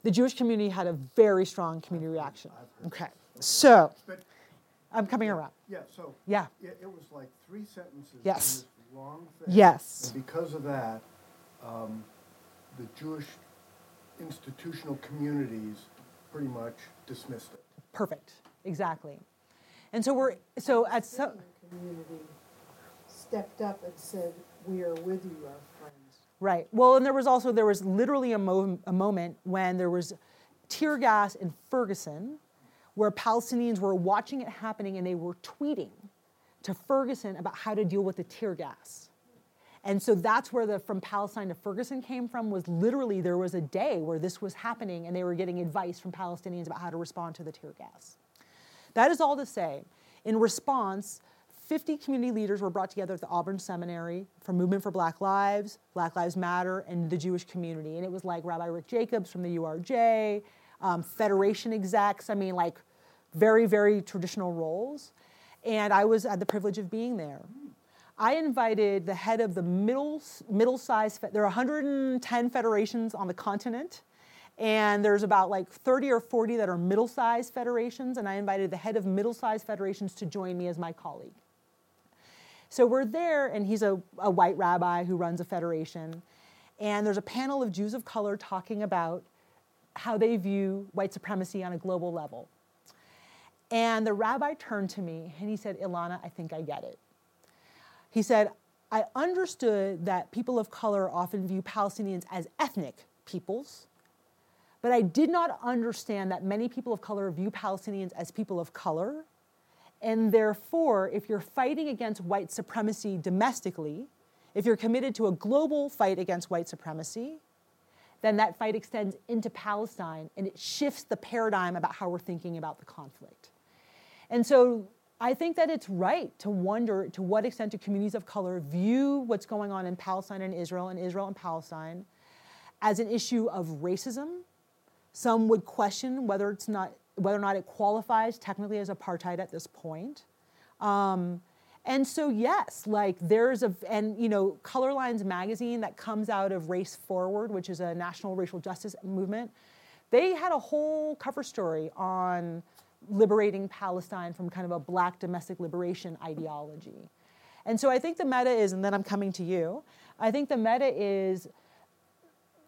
the Jewish community had a very strong community reaction. Okay, so I'm coming around. Yeah, so yeah, it, it was like three sentences. Yes. long thing. Yes. And because of that, um, the Jewish institutional communities pretty much dismissed it. Perfect. Exactly. And so we're so at some community stepped up and said, "We are with you, our friends." Right. Well, and there was also there was literally a, mo- a moment when there was tear gas in Ferguson, where Palestinians were watching it happening and they were tweeting to Ferguson about how to deal with the tear gas. And so that's where the from Palestine to Ferguson came from was literally there was a day where this was happening and they were getting advice from Palestinians about how to respond to the tear gas. That is all to say, in response, 50 community leaders were brought together at the Auburn Seminary from Movement for Black Lives, Black Lives Matter, and the Jewish community. And it was like Rabbi Rick Jacobs from the URJ, um, Federation execs, I mean, like very, very traditional roles. And I was had the privilege of being there. I invited the head of the middle, middle size, there are 110 federations on the continent, and there's about like 30 or 40 that are middle sized federations, and I invited the head of middle sized federations to join me as my colleague. So we're there, and he's a, a white rabbi who runs a federation, and there's a panel of Jews of color talking about how they view white supremacy on a global level. And the rabbi turned to me and he said, Ilana, I think I get it. He said, I understood that people of color often view Palestinians as ethnic peoples, but I did not understand that many people of color view Palestinians as people of color. And therefore, if you're fighting against white supremacy domestically, if you're committed to a global fight against white supremacy, then that fight extends into Palestine and it shifts the paradigm about how we're thinking about the conflict. And so I think that it's right to wonder to what extent do communities of color view what's going on in Palestine and Israel and Israel and Palestine as an issue of racism. Some would question whether it's not whether or not it qualifies technically as apartheid at this point. Um, and so yes, like there's a and you know Color Lines magazine that comes out of Race Forward, which is a national racial justice movement. They had a whole cover story on liberating Palestine from kind of a black domestic liberation ideology. And so I think the meta is, and then I'm coming to you, I think the meta is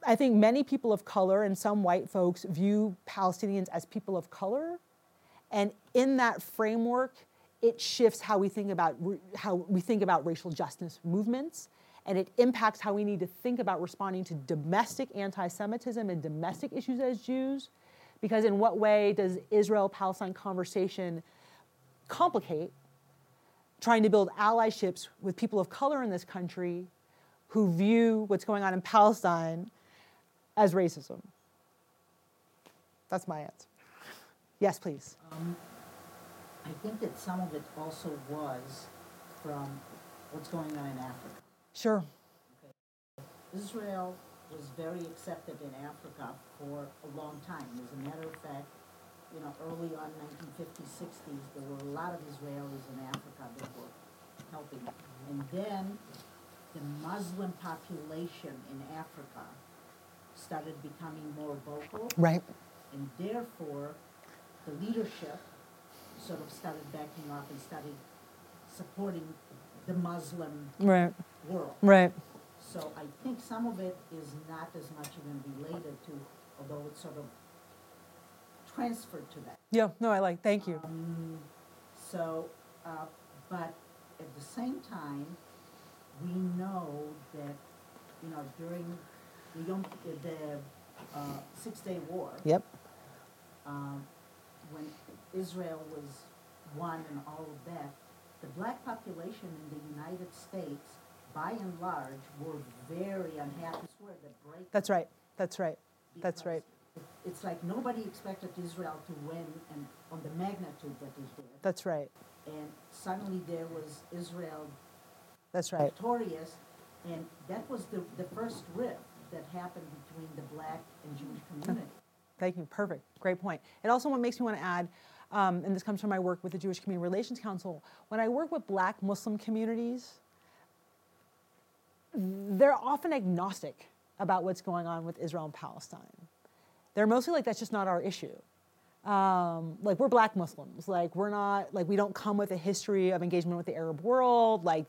I think many people of color and some white folks view Palestinians as people of color. And in that framework, it shifts how we think about how we think about racial justice movements and it impacts how we need to think about responding to domestic anti-Semitism and domestic issues as Jews because, in what way does Israel Palestine conversation complicate trying to build allyships with people of color in this country who view what's going on in Palestine as racism? That's my answer. Yes, please. Um, I think that some of it also was from what's going on in Africa. Sure. Okay. Israel was very accepted in Africa for a long time. As a matter of fact, you know, early on 1950s, 60s, there were a lot of Israelis in Africa that were helping. And then the Muslim population in Africa started becoming more vocal. Right. And therefore, the leadership sort of started backing off and started supporting the Muslim right. world. Right. So I think some of it is not as much even related to, although it's sort of transferred to that. Yeah, no, I like, thank you. Um, so, uh, but at the same time, we know that, you know, during the Yom, the uh, Six Day War. Yep. Um, when Israel was won and all of that, the black population in the United States by and large, were very unhappy. Where the break. That's right. That's right. That's right. It's like nobody expected Israel to win and on the magnitude that they did. That's right. And suddenly there was Israel That's right. victorious, and that was the, the first rift that happened between the black and Jewish community. Thank you. Perfect. Great point. It also what makes me want to add, um, and this comes from my work with the Jewish Community Relations Council, when I work with black Muslim communities, they're often agnostic about what's going on with Israel and Palestine. They're mostly like, that's just not our issue. Um, like we're black Muslims, like we're not, like we don't come with a history of engagement with the Arab world, like,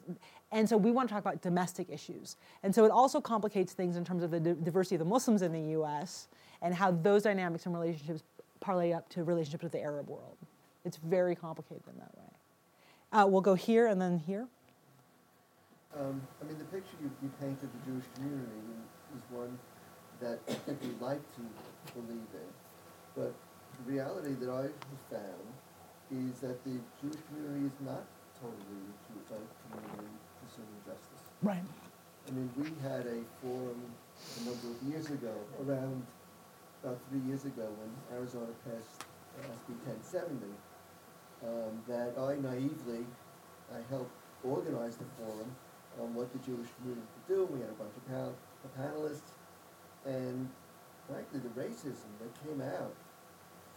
and so we want to talk about domestic issues. And so it also complicates things in terms of the diversity of the Muslims in the U.S. and how those dynamics and relationships parlay up to relationships with the Arab world. It's very complicated in that way. Uh, we'll go here and then here. Um, I mean, the picture you, you paint of the Jewish community is one that I think we'd like to believe in. But the reality that I have found is that the Jewish community is not totally a community pursuing justice. Right. I mean, we had a forum a number of years ago, around, about three years ago, when Arizona passed uh, SB ten seventy, um, that I naively, I helped organize the forum on what the Jewish community could do. We had a bunch of pal- panelists, and frankly, the racism that came out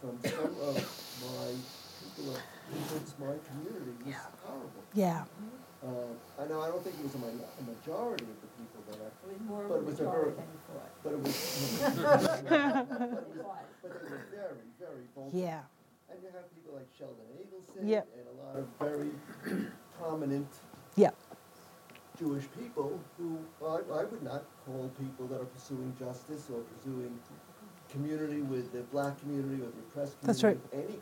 from some of my people of my community was horrible. Yeah. Uh, I know, I don't think it was a, mi- a majority of the people that I, It was more But of it was a majority ver- than you thought. but it was, but it was, but they were very, very vocal. Yeah. And you have people like Sheldon Adelson Yep. and a lot of very prominent Yeah. Jewish people who I, I would not call people that are pursuing justice or pursuing community with the black community or the oppressed That's right. of any kind.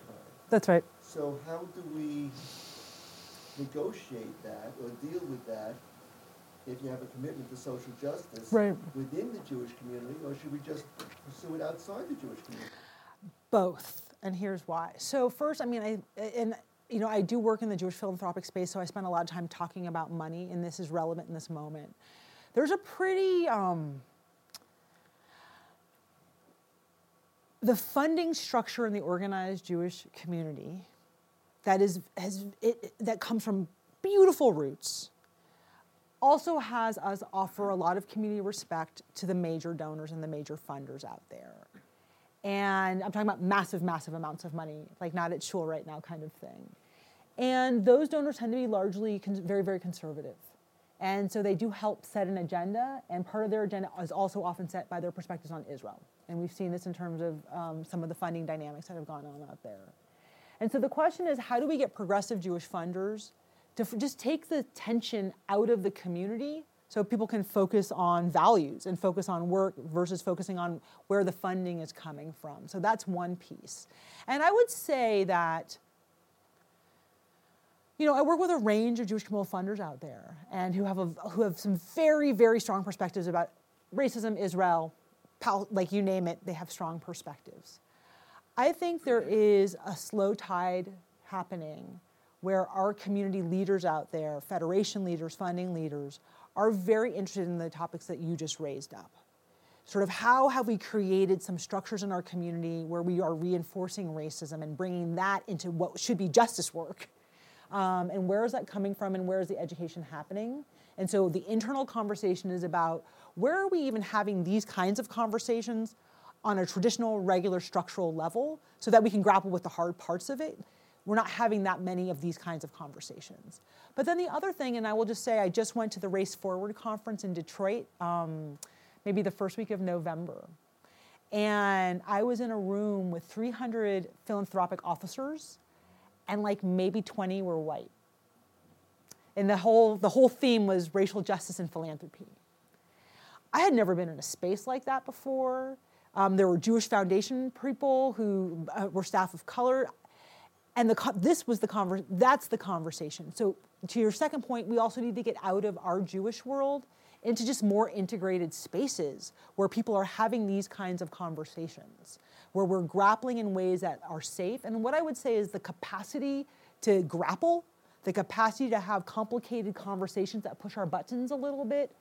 That's right. So how do we negotiate that or deal with that if you have a commitment to social justice Right. within the Jewish community, or should we just pursue it outside the Jewish community? Both, and here's why. So first, I mean, I and you know, I do work in the Jewish philanthropic space, so I spend a lot of time talking about money, and this is relevant in this moment. There's a pretty um, the funding structure in the organized Jewish community that is has it, that comes from beautiful roots also has us offer a lot of community respect to the major donors and the major funders out there. And I'm talking about massive, massive amounts of money, like not at shul right now kind of thing. And those donors tend to be largely con- very, very conservative. And so they do help set an agenda, and part of their agenda is also often set by their perspectives on Israel. And we've seen this in terms of um, some of the funding dynamics that have gone on out there. And so the question is how do we get progressive Jewish funders to f- just take the tension out of the community so people can focus on values and focus on work versus focusing on where the funding is coming from? So that's one piece. And I would say that you know, I work with a range of Jewish communal funders out there, and who have a, who have some very, very strong perspectives about racism, Israel, pal- like you name it. They have strong perspectives. I think there is a slow tide happening where our community leaders out there, federation leaders, funding leaders, are very interested in the topics that you just raised up. Sort of how have we created some structures in our community where we are reinforcing racism and bringing that into what should be justice work? Um, and where is that coming from and where is the education happening? And so the internal conversation is about where are we even having these kinds of conversations on a traditional, regular, structural level so that we can grapple with the hard parts of it. We're not having that many of these kinds of conversations. But then the other thing, and I will just say, I just went to the Race Forward conference in Detroit, um, maybe the first week of November. And I was in a room with 300 philanthropic officers and like maybe 20 were white. And the whole, the whole theme was racial justice and philanthropy. I had never been in a space like that before. Um, there were Jewish Foundation people who uh, were staff of color. And the, co- this was the conver- that's the conversation. So to your second point, we also need to get out of our Jewish world into just more integrated spaces where people are having these kinds of conversations, where we're grappling in ways that are safe. And what I would say is the capacity to grapple, the capacity to have complicated conversations that push our buttons a little bit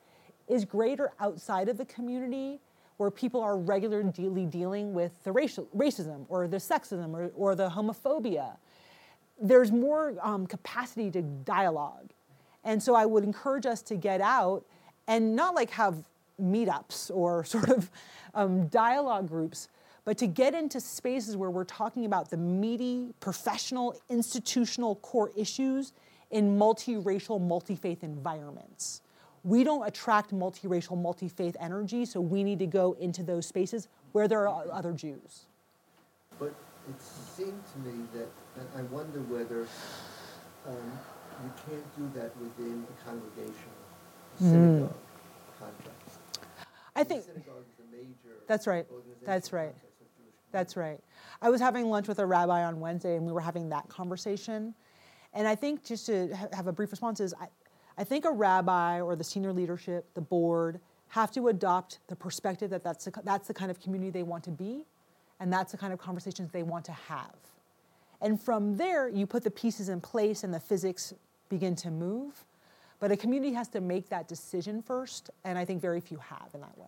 is greater outside of the community where people are regularly dealing with the racial, racism or the sexism or, or the homophobia. There's more um, capacity to dialogue. And so I would encourage us to get out and not like have meetups or sort of um, dialogue groups, but to get into spaces where we're talking about the meaty, professional, institutional core issues in multiracial, multi-faith environments. We don't attract multiracial, multi-faith energy, so we need to go into those spaces where there are other Jews. But it seemed to me that, and I wonder whether um, you can't do that within a congregation, synagogue context. I think Synagogue is a major That's right. That's right. context of Jewish That's right. I was having lunch with a rabbi on Wednesday, and we were having that conversation. And I think just to ha- have a brief response is, I, I think a rabbi or the senior leadership, the board, have to adopt the perspective that that's the, that's the kind of community they want to be, and that's the kind of conversations they want to have. And from there, you put the pieces in place, and the physics begin to move. But a community has to make that decision first, and I think very few have in that way.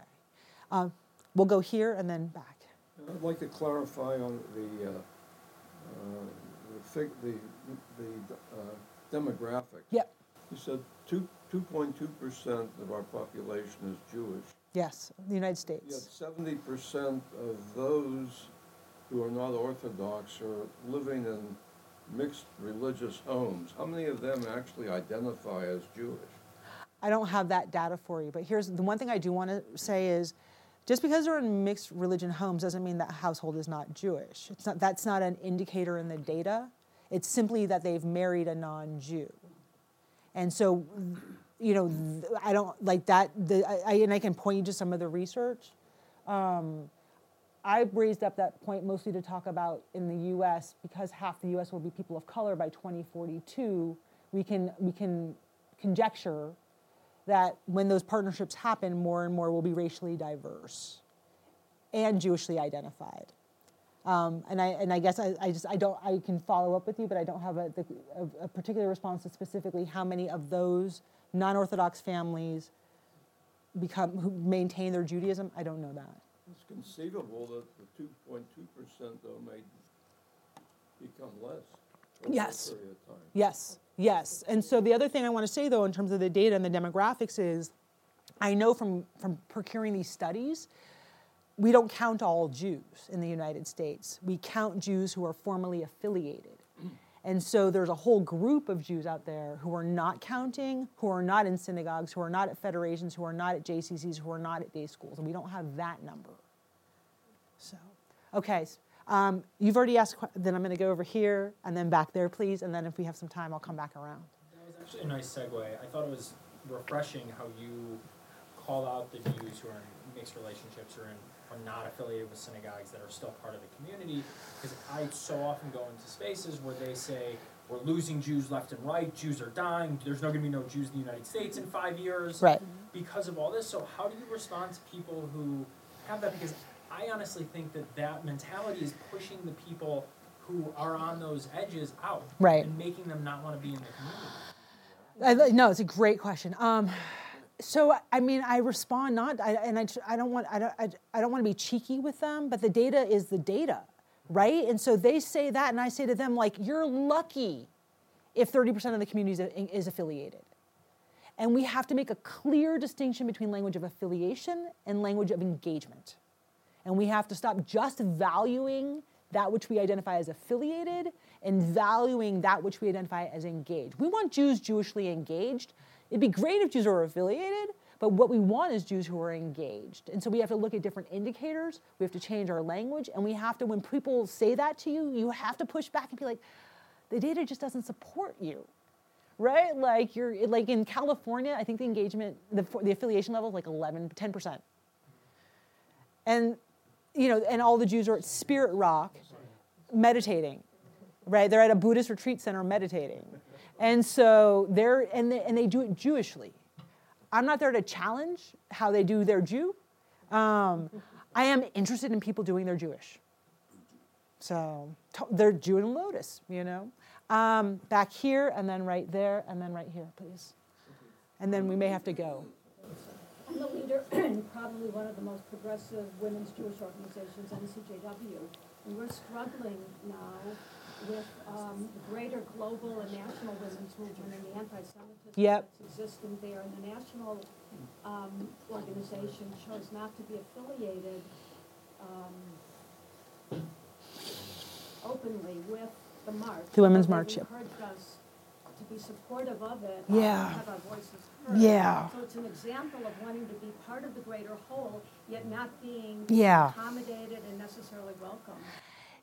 Um, we'll go here and then back. I'd like to clarify on the, uh, uh, the fig, the, the uh, demographic. Yep. You said two, two point two percent of our population is Jewish. Yes, the United Yet States. seventy percent of those who are not Orthodox are living in mixed religious homes. How many of them actually identify as Jewish? I don't have that data for you, but here's the one thing I do want to say is just because they're in mixed religion homes doesn't mean that household is not Jewish. It's not, that's not an indicator in the data. It's simply that they've married a non Jew. And so, you know, I don't like that. The, I, and I can point you to some of the research. Um, I raised up that point mostly to talk about in the U.S. because half the U.S. will be people of color by 2042. We can we can conjecture that when those partnerships happen, more and more will be racially diverse and Jewishly identified. Um, and I and I guess I, I just I don't I can follow up with you, but I don't have a, the, a, a particular response to specifically how many of those non-Orthodox families become who maintain their Judaism. I don't know that. It's conceivable that the two point two percent though may become less Yes. a period of time. Yes, yes. And so the other thing I want to say, though, in terms of the data and the demographics, is I know from, from procuring these studies, we don't count all Jews in the United States. We count Jews who are formally affiliated. And so there's a whole group of Jews out there who are not counting, who are not in synagogues, who are not at federations, who are not at JCCs, who are not at day schools. And we don't have that number. So, okay. Um, you've already asked, then I'm going to go over here and then back there, please. And then if we have some time, I'll come back around. That was actually a nice segue. I thought it was refreshing how you call out the Jews who are in mixed relationships or in are not affiliated with synagogues that are still part of the community. Because I so often go into spaces where they say we're losing Jews left and right, Jews are dying, there's not going to be no Jews in the United States in five years Right. because of all this. So how do you respond to people who have that? Because I honestly think that that mentality is pushing the people who are on those edges out Right. and making them not want to be in the community. I, no, it's a great question. Um, so I mean, I respond not, I, and I, I don't want, I don't, I, I don't want to be cheeky with them, but the data is the data, right? And so they say that, and I say to them like, you're lucky if 30% of the community is, is affiliated. And we have to make a clear distinction between language of affiliation and language of engagement. And we have to stop just valuing that which we identify as affiliated and valuing that which we identify as engaged. We want Jews Jewishly engaged. It'd be great if Jews are affiliated, but what we want is Jews who are engaged. And so we have to look at different indicators. We have to change our language. And we have to, when people say that to you, you have to push back and be like, the data just doesn't support you right? Like you're like in California, I think the engagement, the, the affiliation level is like 11, 10%. And, you know, and all the Jews are at Spirit Rock meditating, right? They're at a Buddhist retreat center meditating. And so they're, and they, and they do it Jewishly. I'm not there to challenge how they do their Jew. Um, I am interested in people doing their Jewish. So they're Jew and Lotus, you know. Um, back here, and then right there, and then right here, please. And then we may have to go. I'm the leader in probably one of the most progressive women's Jewish organizations, NCJW. And we're struggling now with um, greater global and national women's movement and the anti-Semitism Yep. that's existing there. And the national um, organization chose not to be affiliated um, openly with the march. The Women's March, yep. Encouraged us to be supportive of it. Yeah. and Have our voices heard. Yeah. So it's an example of wanting to be part of the greater whole, yet not being Yeah. accommodated and necessarily welcome.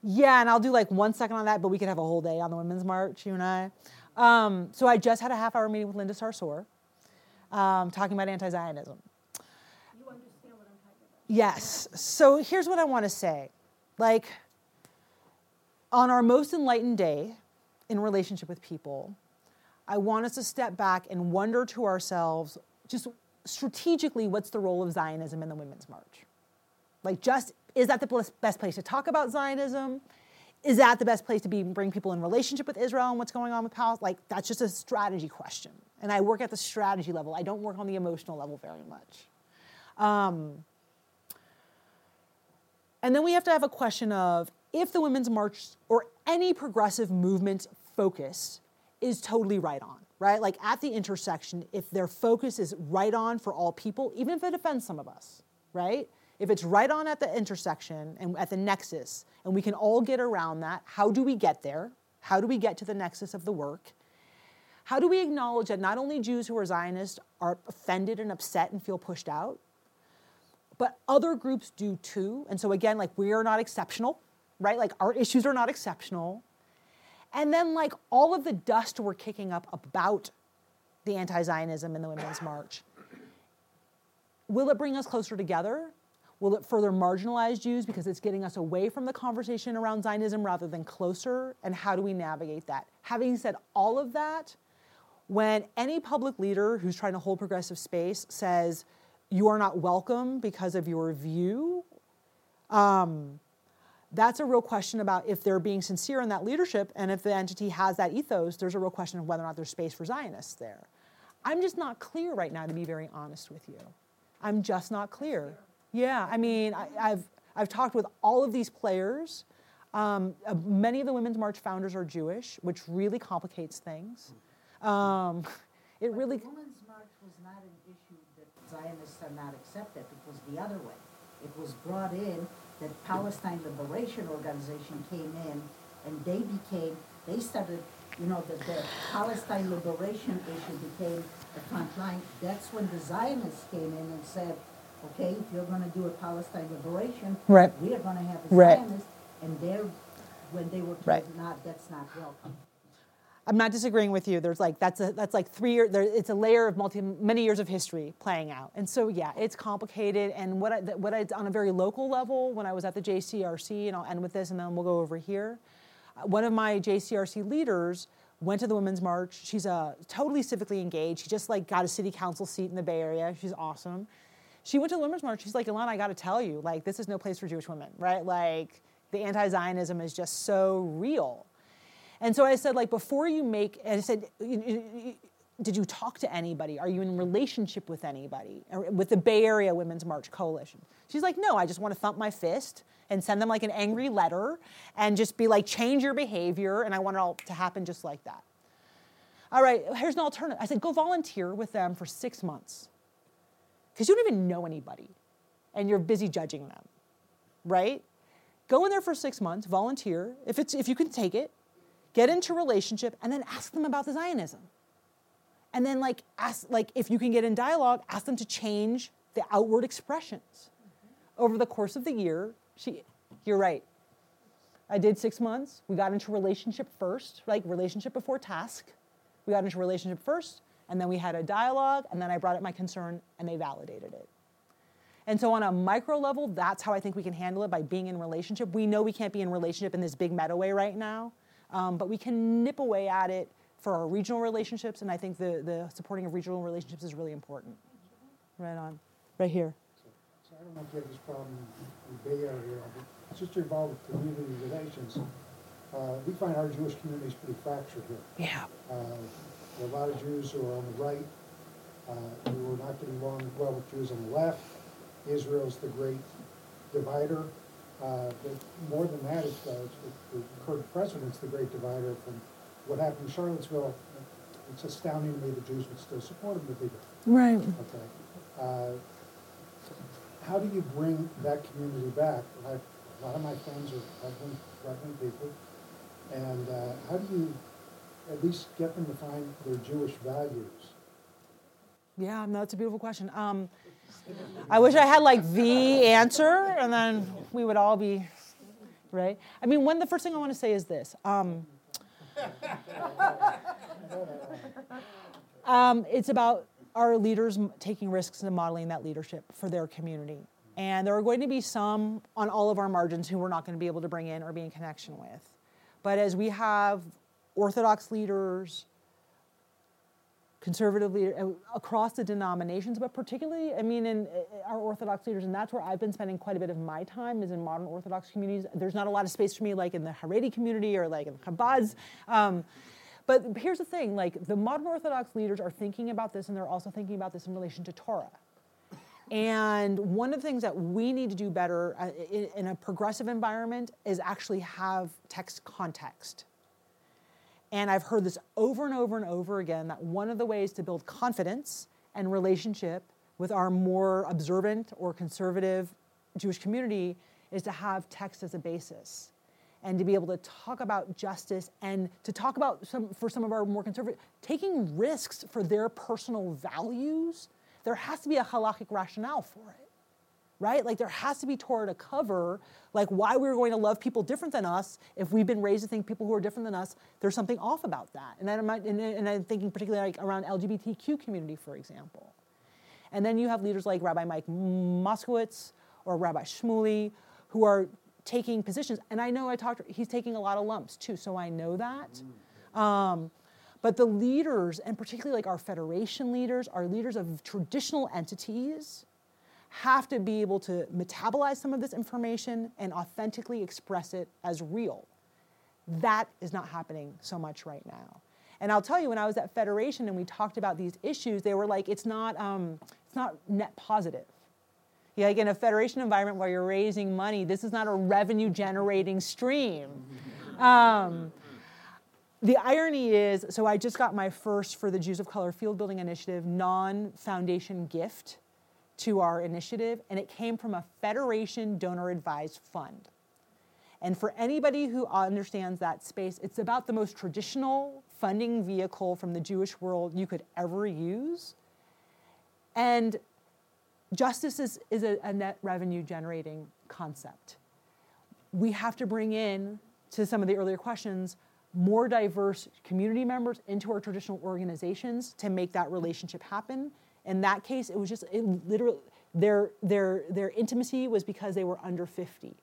Yeah, and I'll do like one second on that, but we could have a whole day on the Women's March, you and I. Um, so I just had a half hour meeting with Linda Sarsour, um, talking about anti Zionism. You understand what I'm talking about? Yes. So here's what I want to say. Like, on our most enlightened day in relationship with people, I want us to step back and wonder to ourselves just strategically what's the role of Zionism in the Women's March? Like, just is that the best place to talk about Zionism? is that the best place to be bring people in relationship with Israel and what's going on with Palestine? Like that's just a strategy question. And I work at the strategy level. I don't work on the emotional level very much. Um, and then we have to have a question of if the Women's March or any progressive movement's focus is totally right on, right? Like at the intersection, if their focus is right on for all people, even if it offends some of us, right? If it's right on at the intersection and at the nexus, and we can all get around that, how do we get there? How do we get to the nexus of the work? How do we acknowledge that not only Jews who are Zionists are offended and upset and feel pushed out, but other groups do too? And so, again, like we are not exceptional, right? Like our issues are not exceptional. And then, like all of the dust we're kicking up about the anti Zionism in the Women's March, will it bring us closer together? Will it further marginalize Jews because it's getting us away from the conversation around Zionism rather than closer? And how do we navigate that? Having said all of that, when any public leader who's trying to hold progressive space says, you are not welcome because of your view, um, that's a real question about if they're being sincere in that leadership and if the entity has that ethos, there's a real question of whether or not there's space for Zionists there. I'm just not clear right now, to be very honest with you. I'm just not clear. Yeah, I mean, I, have I've talked with all of these players. Um, uh, many of the Women's March founders are Jewish, which really complicates things. Um, it really. The Women's March was not an issue that Zionists are not accepted. It was the other way. It was brought in that Palestine Liberation Organization came in, and they became. They started. You know, the, the Palestine liberation issue became the front line. That's when the Zionists came in and said, okay, if you're gonna do a Palestine liberation, Right. we are gonna have a Right. And they're, when they were Right. told, not, that's not welcome. I'm not disagreeing with you. There's like that's a that's like three year. There, it's a layer of multi many years of history playing out, and so yeah, it's complicated. And what I what I on a very local level when I was at the JCRC, and I'll end with this, and then we'll go over here. Uh, One of my JCRC leaders went to the Women's March. She's a totally civically engaged. She just like got a city council seat in the Bay Area. She's awesome. She went to the Women's March. She's like, Ilana, I got to tell you, like this is no place for Jewish women, right? Like the anti-Zionism is just so real. And so I said, like, before you make, and I said, "You- you- you- did you talk to anybody? Are you in relationship with anybody? With the Bay Area Women's March Coalition? She's like, no, I just want to thump my fist and send them like an angry letter and just be like, change your behavior. And I want it all to happen just like that. All right, here's an alternative. I said, go volunteer with them for six months because you don't even know anybody and you're busy judging them, right? Go in there for six months, volunteer, if, it's, if you can take it, get into relationship, and then ask them about the Zionism. And then, like, ask, like, if you can get in dialogue, ask them to change the outward expressions. Over the course of the year, she, you're right. I did six months. We got into relationship first, like relationship before task. We got into relationship first, and then we had a dialogue, and then I brought up my concern, and they validated it. And so, on a micro level, that's how I think we can handle it by being in relationship. We know we can't be in relationship in this big meta way right now, um, but we can nip away at it for our regional relationships, and I think the, the supporting of regional relationships is really important. Right on, right here. So I don't know if you have this problem in the Bay Area, but since you're involved with community relations, uh, we find our Jewish community is pretty fractured here. Yeah. Uh, There are a lot of Jews who are on the right, uh, who are not getting along well with Jews on the left. Israel's the great divider. Uh, But more than that, it's, uh, the the current president's the great divider from what happened in Charlottesville. It's astounding to me the Jews would still support him to be there. Right. Okay. Uh, How do you bring that community back? I- A lot of my friends are right-wing, right-wing people. And uh, how do you at least get them to find their Jewish values? Yeah, no, it's a beautiful question. Um, I wish I had like the answer, and then we would all be right. I mean, one the first thing I want to say is this. Um, um, it's about our leaders taking risks and modeling that leadership for their community. And there are going to be some on all of our margins who we're not going to be able to bring in or be in connection with. But as we have Orthodox leaders, conservative leader uh, across the denominations, but particularly, I mean, in uh, our Orthodox leaders, and that's where I've been spending quite a bit of my time is in modern Orthodox communities. There's not a lot of space for me, like in the Haredi community or like in Chabad's. Um, but here's the thing: like the modern Orthodox leaders are thinking about this, and they're also thinking about this in relation to Torah. And one of the things that we need to do better uh, in a progressive environment is actually have text context. And I've heard this over and over and over again that one of the ways to build confidence and relationship with our more observant or conservative Jewish community is to have text as a basis and to be able to talk about justice and to talk about some for some of our more conservative taking risks for their personal values. There has to be a halachic rationale for it right? Like there has to be torah to cover like why we're going to love people different than us. If we've been raised to think people who are different than us there's something off about that. And, then and, and i'm thinking particularly like around lgbtq community for example. And then you have leaders like rabbi mike moskowitz or rabbi shmuly who are taking positions. And i know i talked he's taking a lot of lumps too so i know that. Um, but the leaders, and particularly like our federation leaders, our leaders of traditional entities, have to be able to metabolize some of this information and authentically express it as real. That is not happening so much right now. And I'll tell you, when I was at Federation and we talked about these issues, they were like, it's not, um, it's not net positive. Yeah, like in a federation environment where you're raising money, this is not a revenue generating stream. Um, the irony is so I just got my first for the Jews of Color Field Building Initiative non foundation gift to our initiative, and it came from a Federation donor advised fund. And for anybody who understands that space, it's about the most traditional funding vehicle from the Jewish world you could ever use. And justice is, is a, a net revenue generating concept. We have to bring in, to some of the earlier questions, more diverse community members into our traditional organizations to make that relationship happen. In that case, it was just it literally their their their intimacy was because they were under 50.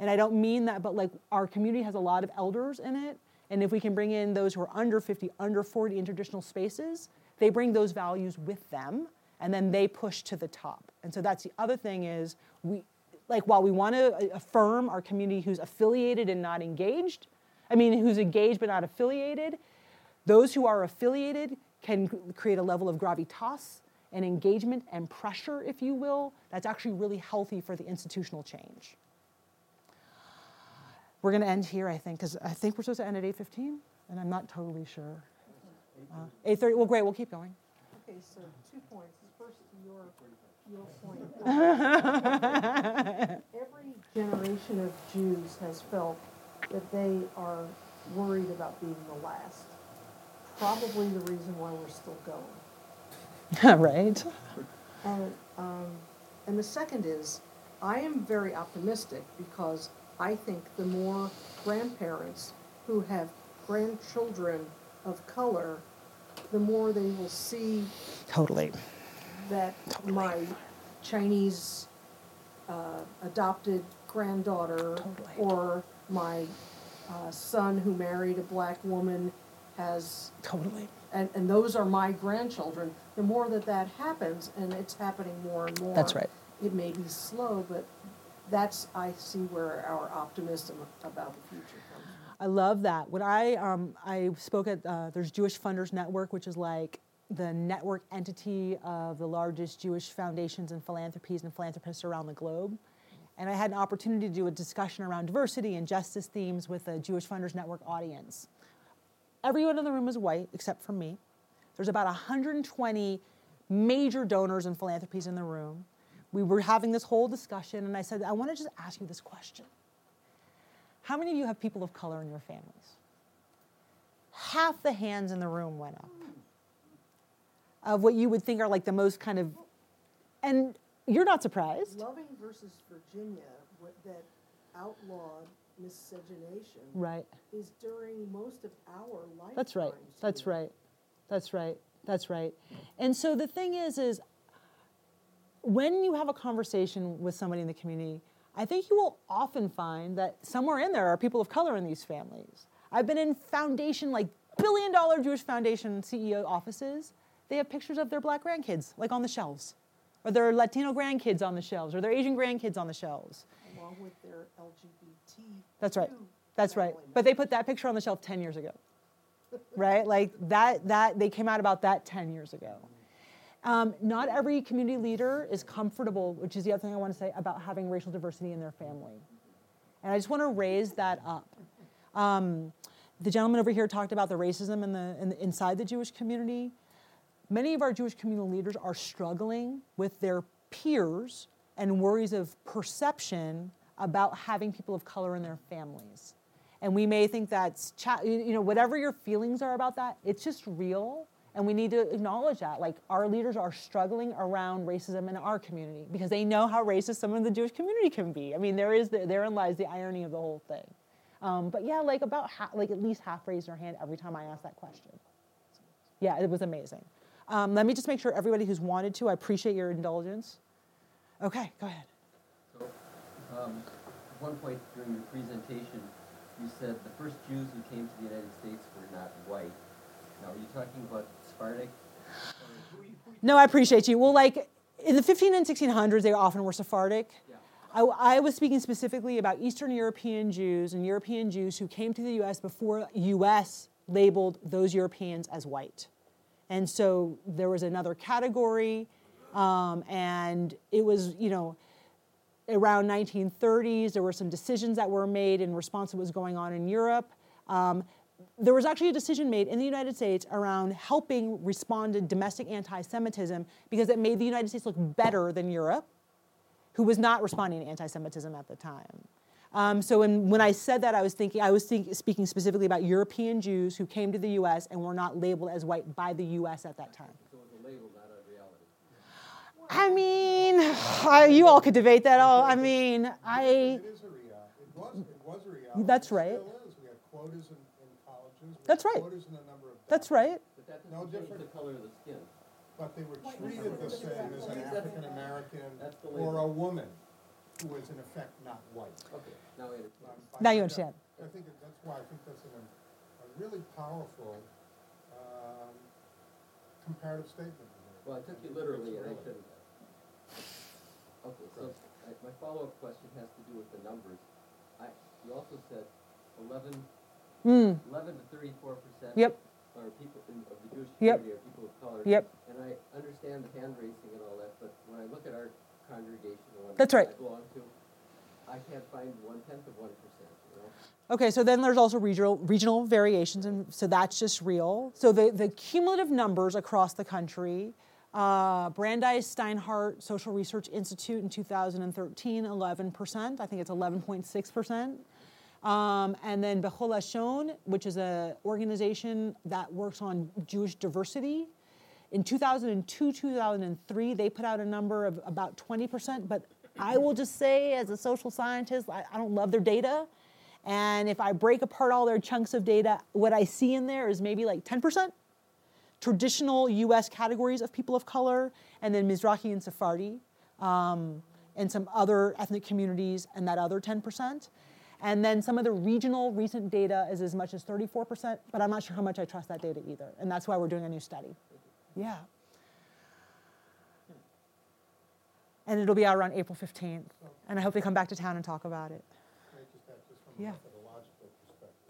And I don't mean that, but like our community has a lot of elders in it. And if we can bring in those who are under 50, under 40 in traditional spaces, they bring those values with them and then they push to the top. And so that's the other thing is we like while we want to affirm our community who's affiliated and not engaged, I mean, who's engaged but not affiliated. Those who are affiliated can create a level of gravitas and engagement and pressure, if you will, that's actually really healthy for the institutional change. We're going to end here, I think, because I think we're supposed to end at 8.15, and I'm not totally sure. Uh, 8.30, well, great, we'll keep going. Okay, so two points. First, your, your point. Every generation of Jews has felt that they are worried about being the last. Probably the reason why we're still going. right. And, um, and the second is, I am very optimistic because I think the more grandparents who have grandchildren of color, the more they will see totally that totally. my Chinese uh, adopted granddaughter totally. or my uh, son who married a black woman has totally. And, and those are my grandchildren. The more that that happens and it's happening more and more that's right. it may be slow but that's i see where our optimism about the future comes i love that. When i um, i spoke at uh, there's jewish funders network which is like the network entity of the largest jewish foundations and philanthropies and philanthropists around the globe. And I had an opportunity to do a discussion around diversity and justice themes with a Jewish Funders Network audience. Everyone in the room is white except for me. There's about 120 major donors and philanthropies in the room. We were having this whole discussion, and I said, I want to just ask you this question How many of you have people of color in your families? Half the hands in the room went up of what you would think are like the most kind of, and you're not surprised. Loving versus Virginia, that outlawed miscegenation, right, is during most of our life. That's right. That's here. right. That's right. That's right. And so the thing is, is when you have a conversation with somebody in the community, I think you will often find that somewhere in there are people of color in these families. I've been in foundation, like billion dollar Jewish Foundation CEO offices, they have pictures of their black grandkids, like on the shelves, or their Latino grandkids on the shelves, or their Asian grandkids on the shelves. Along with their LGBT. That's right. That's right. But they put that picture on the shelf 10 years ago. Right? Like that, that, they came out about that 10 years ago. Um, not every community leader is comfortable, which is the other thing I want to say about having racial diversity in their family. And I just want to raise that up. Um, the gentleman over here talked about the racism in the, in the, inside the Jewish community. Many of our Jewish communal leaders are struggling with their peers and worries of perception about having people of color in their families. And we may think that's, cha- you know, whatever your feelings are about that, it's just real. And we need to acknowledge that. Like, our leaders are struggling around racism in our community because they know how racist some of the Jewish community can be. I mean, there is the, therein lies the irony of the whole thing. Um, but yeah, like about half, like at least half raised their hand every time I asked that question. Yeah, it was amazing. Um, let me just make sure everybody who's wanted to, I appreciate your indulgence. Okay, go ahead. So, um, at one point during your presentation, you said the first Jews who came to the United States were not white. Now, are you talking about Sephardic? No, I appreciate you. Well, like in the 15 and 1600s, they often were Sephardic. Yeah. I, I, was speaking specifically about Eastern European Jews and European Jews who came to the U.S. before U.S. labeled those Europeans as white. And so there was another category, um, and it was, you know, around 1930s, there were some decisions that were made in response to what was going on in Europe. Um, there was actually a decision made in the United States around helping respond to domestic anti Semitism because it made the United States look better than Europe, who was not responding to anti Semitism at the time. Um, so when, when I said that, I was thinking I was think, speaking specifically about European Jews who came to the U.S. and were not labeled as white by the U.S. at that time. So it was a label, not a reality. I mean, I, you all could debate that all. I mean, I. It is a reality. It was, it was a reality. That's It right. still is. We have quotas in, in colleges. We That's have right. Quotas in a number of. That's right. But that No different. the color of the skin. But they were treated the same as an African American or a woman who was in effect not white. Okay, now I. Now you understand. I think that's why I think that's an, a really powerful, um, comparative statement. Well, I took you literally, and I really- shouldn't have. Okay, so uh, my follow-up question has to do with the numbers. I, you also said eleven, Mm, eleven to thirty-four percent yep, are people in, of the Jewish Yep. community are people of color. yep. And I understand the hand raising and all that, but when I look at our congregation, the one That's that right. I belong to, I can't find one-tenth of one percent, you know? Okay, so then there's also regional regional variations, and so that's just real. So the, the cumulative numbers across the country, uh, Brandeis Steinhardt Social Research Institute in 2013, 11%. I think it's 11.6%. Um, and then Bechol which is an organization that works on Jewish diversity. In 2002, 2003, they put out a number of about 20%, but I will just say, as a social scientist, I, I don't love their data. And if I break apart all their chunks of data, what I see in there is maybe like 10% traditional US categories of people of color, and then Mizrahi and Sephardi, um, and some other ethnic communities, and that other 10%. And then some of the regional recent data is as much as 34%, but I'm not sure how much I trust that data either. And that's why we're doing a new study. Yeah. And it'll be out around April 15th. And I hope they come back to town and talk about it. Can I just add just from Yeah.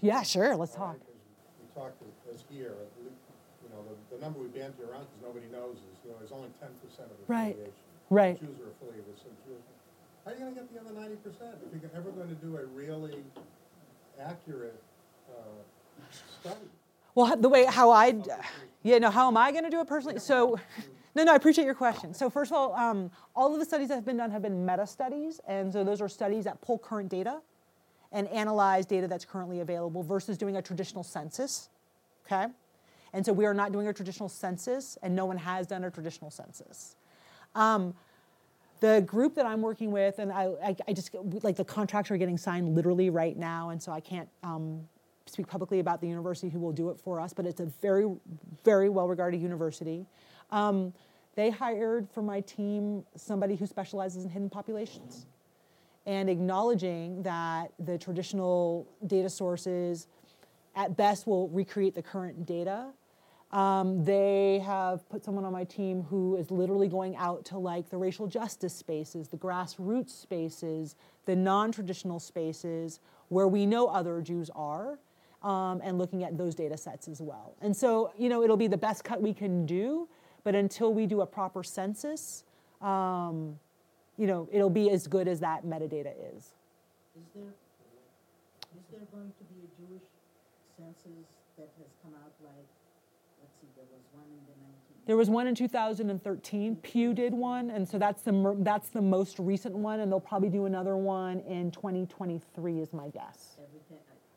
Yeah, sure, let's talk. We talked as- as here, at least, you know, the, the number we bandy around, because nobody knows, is, you know, there's only ten percent of Right, affiliation. right. Jews are affiliated with some Jews. How are you gonna get the other ninety percent? If you're ever gonna do a really accurate, uh, study? Well, the way how I, yeah, no, how am I going to do it personally? So, no, no, I appreciate your question. So, first of all, um, all of the studies that have been done have been meta studies, and so those are studies that pull current data and analyze data that's currently available versus doing a traditional census. Okay, and so we are not doing a traditional census, and no one has done a traditional census. Um, the group that I'm working with, and I, I, I just like the contracts are getting signed literally right now, and so I can't um, speak publicly about the university who will do it for us, but it's a very, very well regarded university. Um, they hired for my team somebody who specializes in hidden populations and acknowledging that the traditional data sources at best will recreate the current data. Um, they have put someone on my team who is literally going out to like the racial justice spaces, the grassroots spaces, the non-traditional spaces where we know other Jews are, um, and looking at those data sets as well. And so, you know, it'll be the best cut we can do, but until we do a proper census, um, you know, it'll be as good as that metadata is. Is there, is there going to be a Jewish census that has come out like, let's see, there was one in the nineteen? There was one in 2013. Pew did one, and so that's the that's the most recent one, and they'll probably do another one in 2023, is my guess.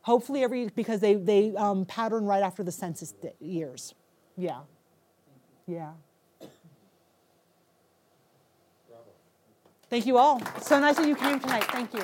Hopefully, every because they they um, pattern right after the census di- years. Yeah. Yeah. Thank you all. So nice that you came tonight. Thank you.